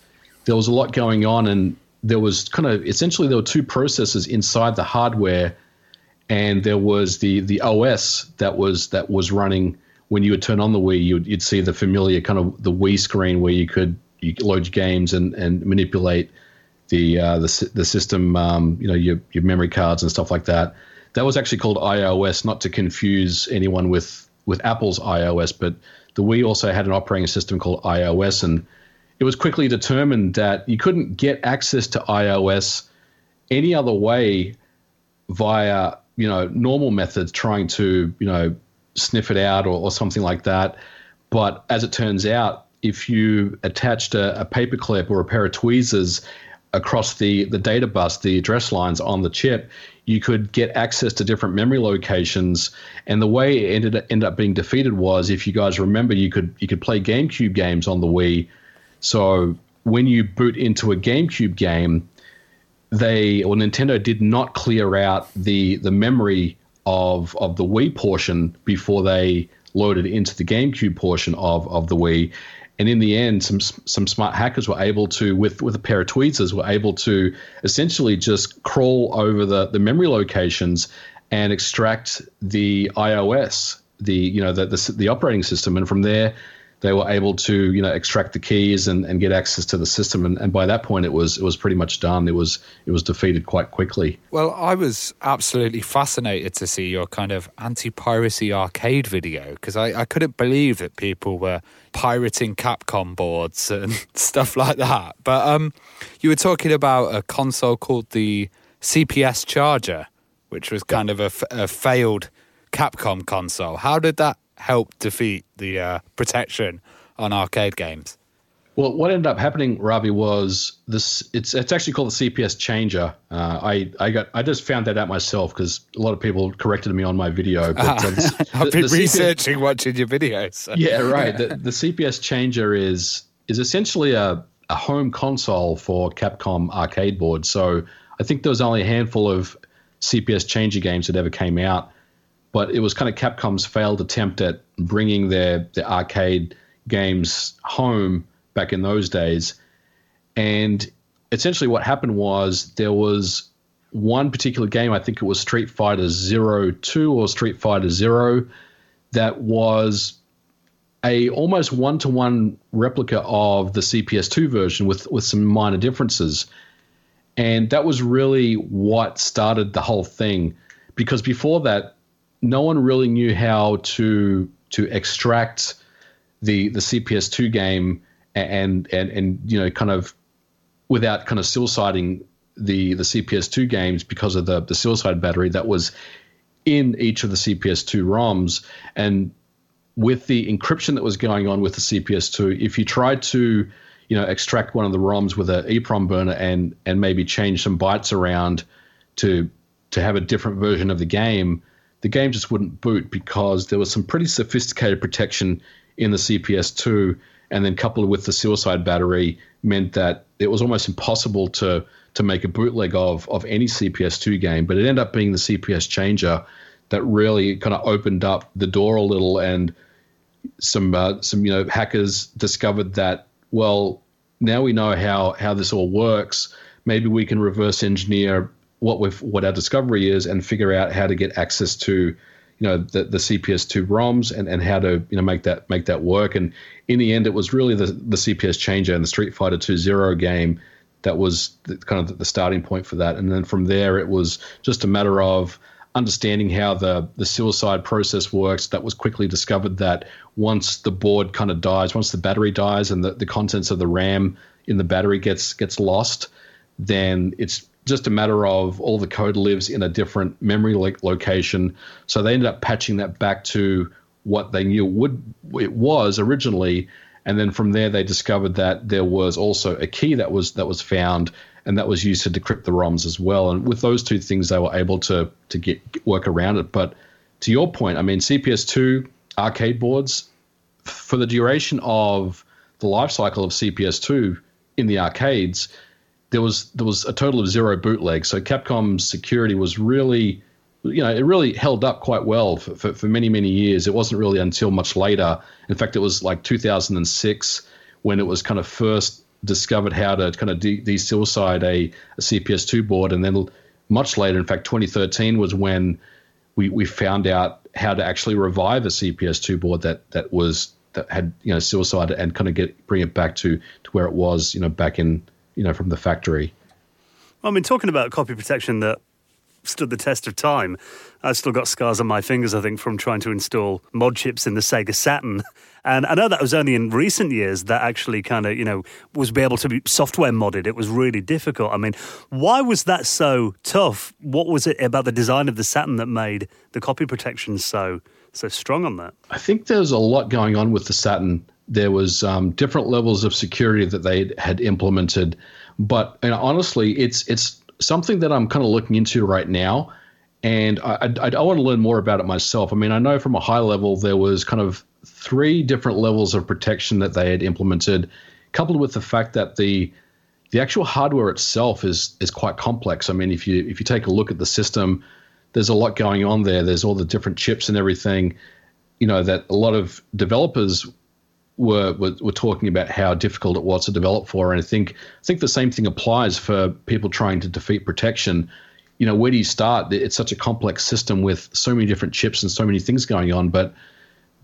E: There was a lot going on, and there was kind of essentially there were two processes inside the hardware and there was the the OS that was that was running when you would turn on the Wii, you'd, you'd see the familiar kind of the Wii screen where you could you load your games and, and manipulate the uh, the the system, um, you know, your your memory cards and stuff like that. That was actually called iOS, not to confuse anyone with with Apple's iOS, but the Wii also had an operating system called iOS, and it was quickly determined that you couldn't get access to iOS any other way via you know normal methods trying to you know sniff it out or, or something like that. But as it turns out if you attached a, a paperclip or a pair of tweezers across the the data bus the address lines on the chip you could get access to different memory locations. And the way it ended, ended up being defeated was if you guys remember you could you could play GameCube games on the Wii. So when you boot into a GameCube game they or Nintendo did not clear out the the memory of of the Wii portion before they loaded into the GameCube portion of of the Wii. And in the end, some some smart hackers were able to, with with a pair of tweezers, were able to essentially just crawl over the, the memory locations and extract the iOS, the you know the, the the operating system, and from there they were able to you know extract the keys and, and get access to the system. And, and by that point it was it was pretty much done. It was it was defeated quite quickly.
C: Well i was absolutely fascinated to see your kind of anti-piracy arcade video because I, I couldn't believe that people were pirating capcom boards and stuff like that. But um you were talking about a console called the cps charger which was kind of a, a failed capcom console. How did that help defeat the uh, protection on arcade games?
E: Well, what ended up happening, Ravi, was this. It's it's actually called the CPS changer. Uh, I I got I just found that out myself because a lot of people corrected me on my video. But, uh,
C: the, I've been researching, CPS, watching your videos.
E: So. Yeah, right. The, the CPS changer is is essentially a, a home console for Capcom arcade boards. So I think there was only a handful of CPS changer games that ever came out but it was kind of Capcom's failed attempt at bringing their, their arcade games home back in those days. And essentially, what happened was there was one particular game, I think it was Street Fighter Zero Two or Street Fighter Zero, that was a almost one to one replica of the CPS2 version with with some minor differences. And that was really what started the whole thing because before that no one really knew how to to extract the the CPS2 game and and and you know kind of without kind of suiciding the the CPS2 games because of the the suicide battery that was in each of the CPS2 ROMs. And with the encryption that was going on with the CPS2 if you tried to you know extract one of the ROMs with an EEPROM burner and and maybe change some bytes around to to have a different version of the game the game just wouldn't boot because there was some pretty sophisticated protection in the CPS2, and then coupled with the suicide battery meant that it was almost impossible to to make a bootleg of of any CPS2 game. But it ended up being the CPS changer that really kind of opened up the door a little, and some uh, some you know hackers discovered that well now we know how how this all works. Maybe we can reverse engineer what we've what our discovery is and figure out how to get access to you know the, the CPS2 ROMs and, and how to you know make that make that work. And in the end it was really the the CPS changer and the Street Fighter 2 Zero game that was the, kind of the starting point for that. And then from there it was just a matter of understanding how the the suicide process works that was quickly discovered that once the board kind of dies once the battery dies and the, the contents of the RAM in the battery gets gets lost then it's just a matter of all the code lives in a different memory location. So they ended up patching that back to what they knew would it was originally, and then from there they discovered that there was also a key that was that was found and that was used to decrypt the ROMs as well. And with those two things, they were able to to get work around it. But to your point, I mean, CPS2 arcade boards for the duration of the life cycle of CPS2 in the arcades there was there was a total of zero bootlegs. So Capcom's security was really, you know, it really held up quite well for, for, for, many many years. It wasn't really until much later. In fact, it was like 2006 when it was kind of first discovered how to kind of de- desuicide a, a CPS2 board, and then much later, in fact, 2013 was when we we found out how to actually revive a CPS2 board that that was that had you know suicide and kind of get bring it back to to where it was you know back in you know, from the factory.
A: Well, I mean, talking about copy protection that stood the test of time. I've still got scars on my fingers, I think, from trying to install mod chips in the Sega Saturn. And I know that was only in recent years that actually kind of, you know, was be able to be software modded. It was really difficult. I mean, why was that so tough? What was it about the design of the Saturn that made the copy protection so so strong on that?
E: I think there's a lot going on with the Saturn. There was um, different levels of security that they had implemented, but honestly, it's it's something that I'm kind of looking into right now and I, I, I, want to learn more about it myself. I mean, I know from a high level there was kind of three different levels of protection that they had implemented, coupled with the fact that the the actual hardware itself is is quite complex. I mean, if you if you take a look at the system, there's a lot going on there. There's all the different chips and everything. You know that a lot of developers were, were were talking about how difficult it was to develop for, and I think I think the same thing applies for people trying to defeat protection you know, where do you start? It's such a complex system with so many different chips and so many things going on, but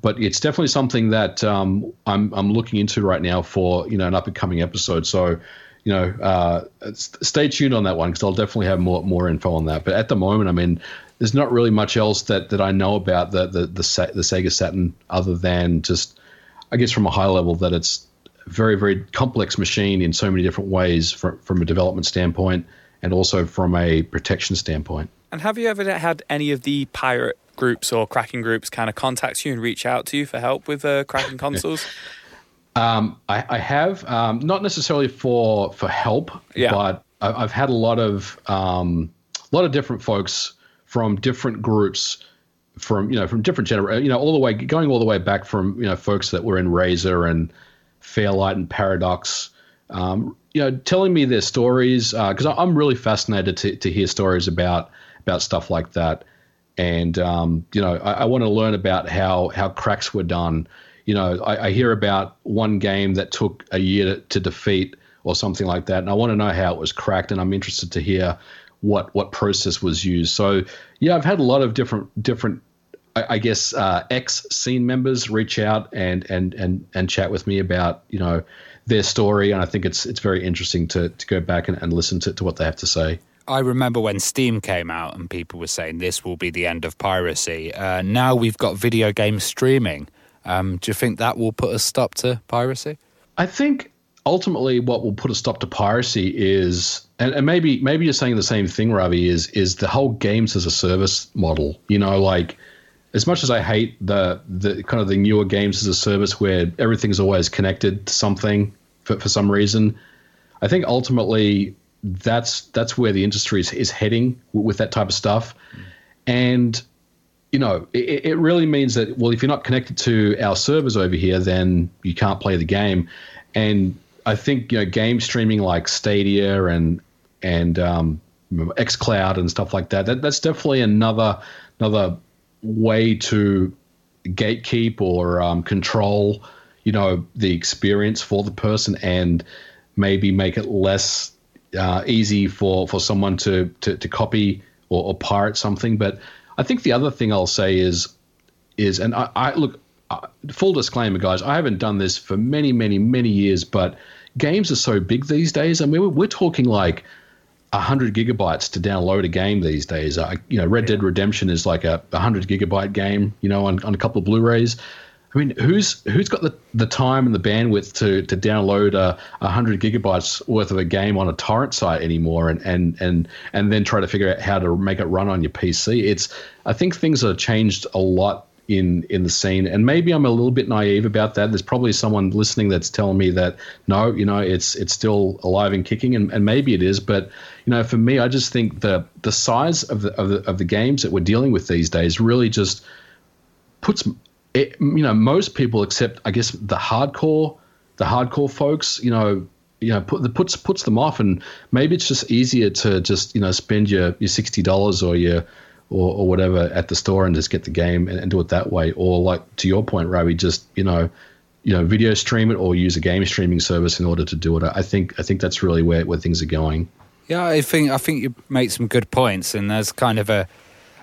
E: but it's definitely something that um, I'm I'm looking into right now for you know an up and coming episode. So you know, uh, stay tuned on that one because I'll definitely have more more info on that. But at the moment, I mean, there's not really much else that, that I know about the the the, the Sega Saturn other than just I guess from a high level that it's a very very complex machine in so many different ways from from a development standpoint and also from a protection standpoint.
B: And have you ever had any of the pirate groups or cracking groups kind of contact you and reach out to you for help with uh, cracking consoles?
E: Um, I, I, have um, not necessarily for for help, yeah. but I, have had a lot of um, a lot of different folks from different groups from you know from different generations, you know all the way going all the way back from you know folks that were in Razor and Fairlight and Paradox, um, you know, telling me their stories because uh, I'm really fascinated to, to hear stories about about stuff like that, and um, you know, I, I want to learn about how how cracks were done. You know, I, I hear about one game that took a year to, to defeat or something like that, and I want to know how it was cracked, and I'm interested to hear what what process was used. So yeah, I've had a lot of different different I, guess uh, ex scene members reach out and and and and chat with me about you know their story, and I think it's it's very interesting to to go back and, and listen to, to what they have to say.
C: I remember when Steam came out and people were saying this will be the end of piracy. Uh, now we've got video game streaming. Um, do you think that will put a stop to piracy?
E: I think ultimately what will put a stop to piracy is, and, and maybe maybe you're saying the same thing, Ravi, is is the whole games as a service model. You know, like as much as I hate the the kind of the newer games as a service where everything's always connected to something for, for some reason, I think ultimately that's that's where the industry is, is heading with that type of stuff, and you know it, it really means that well if you're not connected to our servers over here then you can't play the game, and I think you know game streaming like Stadia and and um, XCloud and stuff like that, that that's definitely another another way to gatekeep or um, control, you know, the experience for the person and maybe make it less uh, easy for, for someone to, to, to copy or, or, pirate something. But I think the other thing I'll say is, is and I, I look, uh, full disclaimer, guys, I haven't done this for many, many, many years, but games are so big these days. I mean, we're, we're talking like – hundred gigabytes to download a game these days. Uh, you know, Red. Dead Redemption is like a hundred gigabyte game. You know, on, on a couple of Blu-rays. I mean, who's who's got the, the time and the bandwidth to to download a, a hundred gigabytes worth of a game on a torrent site anymore, and, and and and then try to figure out how to make it run on your PC? It's I think things have changed a lot in in the scene. And maybe i'm a little bit naive about that. There's probably someone listening that's telling me that no you know it's it's still alive and kicking and, and maybe it is. But you know for me i just think the the size of the of the, of the games that we're dealing with these days really just puts it, you know most people except i guess the hardcore the hardcore folks you know you know put, the puts puts them off. And maybe it's just easier to just you know spend your your $60 or your or, or whatever at the store and just get the game and, and do it that way. Or like to your point, Ravi, just you know, you know, video stream it or use a game streaming service in order to do it. I think I think that's really where, where things are going.
C: Yeah, I think I think you make some good points, and there's kind of a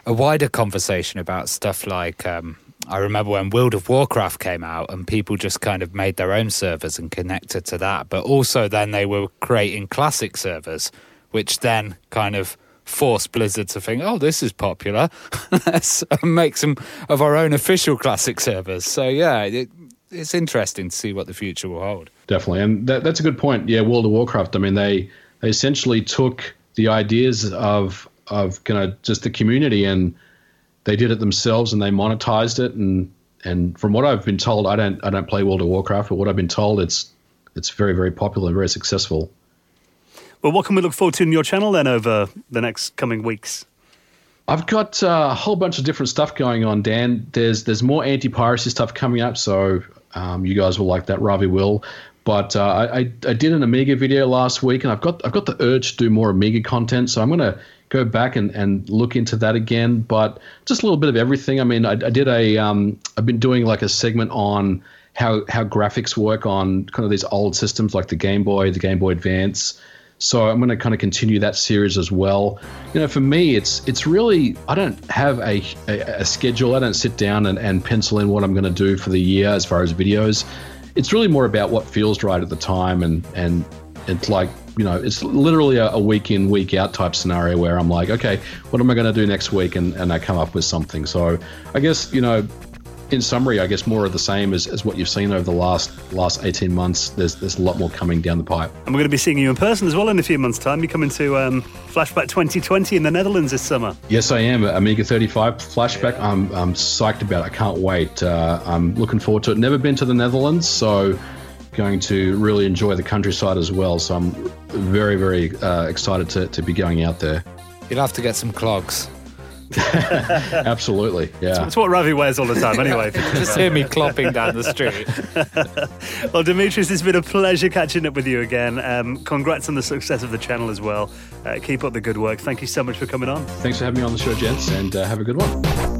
C: a wider conversation about stuff like um, I remember when World of Warcraft came out, and people just kind of made their own servers and connected to that. But also, then they were creating classic servers, which then kind of force Blizzard to think, oh, this is popular. Let's uh, make some of our own official classic servers. So, yeah, it, it's interesting to see what the future will hold.
E: Definitely. And that, that's a good point. Yeah, World of Warcraft, I mean, they, they essentially took the ideas of, of kind of just the community and they did it themselves and they monetized it and and from what I've been told, I don't I don't play World of Warcraft, but what I've been told, it's it's very very popular, very successful.
A: Well, what can we look forward to in your channel then over the next coming weeks?
E: I've got uh, a whole bunch of different stuff going on, Dan. There's there's more anti piracy stuff coming up, so um, you guys will like that. Ravi will. But uh, I, I, did an Amiga video last week, and I've got I've got the urge to do more Amiga content, so I'm gonna go back and, and look into that again. But just a little bit of everything. I mean, I, I did a um, I've been doing like a segment on how how graphics work on kind of these old systems like the Game Boy, the Game Boy Advance. So I'm going to kind of continue that series as well. You know, for me, it's it's really I don't have a, a, a schedule. I don't sit down and, and pencil in what I'm going to do for the year as far as videos. It's really more about what feels right at the time, and and it's like you know, it's literally a, a, week in, week out type scenario where I'm like, okay, what am I going to do next week? And, and I come up with something. So I guess, you know, in summary, I guess more of the same as, as what you've seen over the last last 18 months. There's there's a lot more coming down the pipe.
A: And we're going to be seeing you in person as well in a few months' time. You're coming to um, Flashback 2020 in the Netherlands this summer.
E: Yes, I am. Amiga 35 Flashback. I'm, I'm psyched about it. I can't wait. Uh, I'm looking forward to it. Never been to the Netherlands, so going to really enjoy the countryside as well. So I'm very, very uh, excited to, to be going out there.
C: You'll have to get some clogs.
E: Absolutely, yeah.
A: It's what Ravi wears all the time, anyway.
C: Just hear me clopping down the street.
A: well, Demetrius, it's been a pleasure catching up with you again. Um, congrats on the success of the channel as well. Uh, keep up the good work. Thank you so much for coming on.
E: Thanks for having me on the show, gents, and uh, have a good one.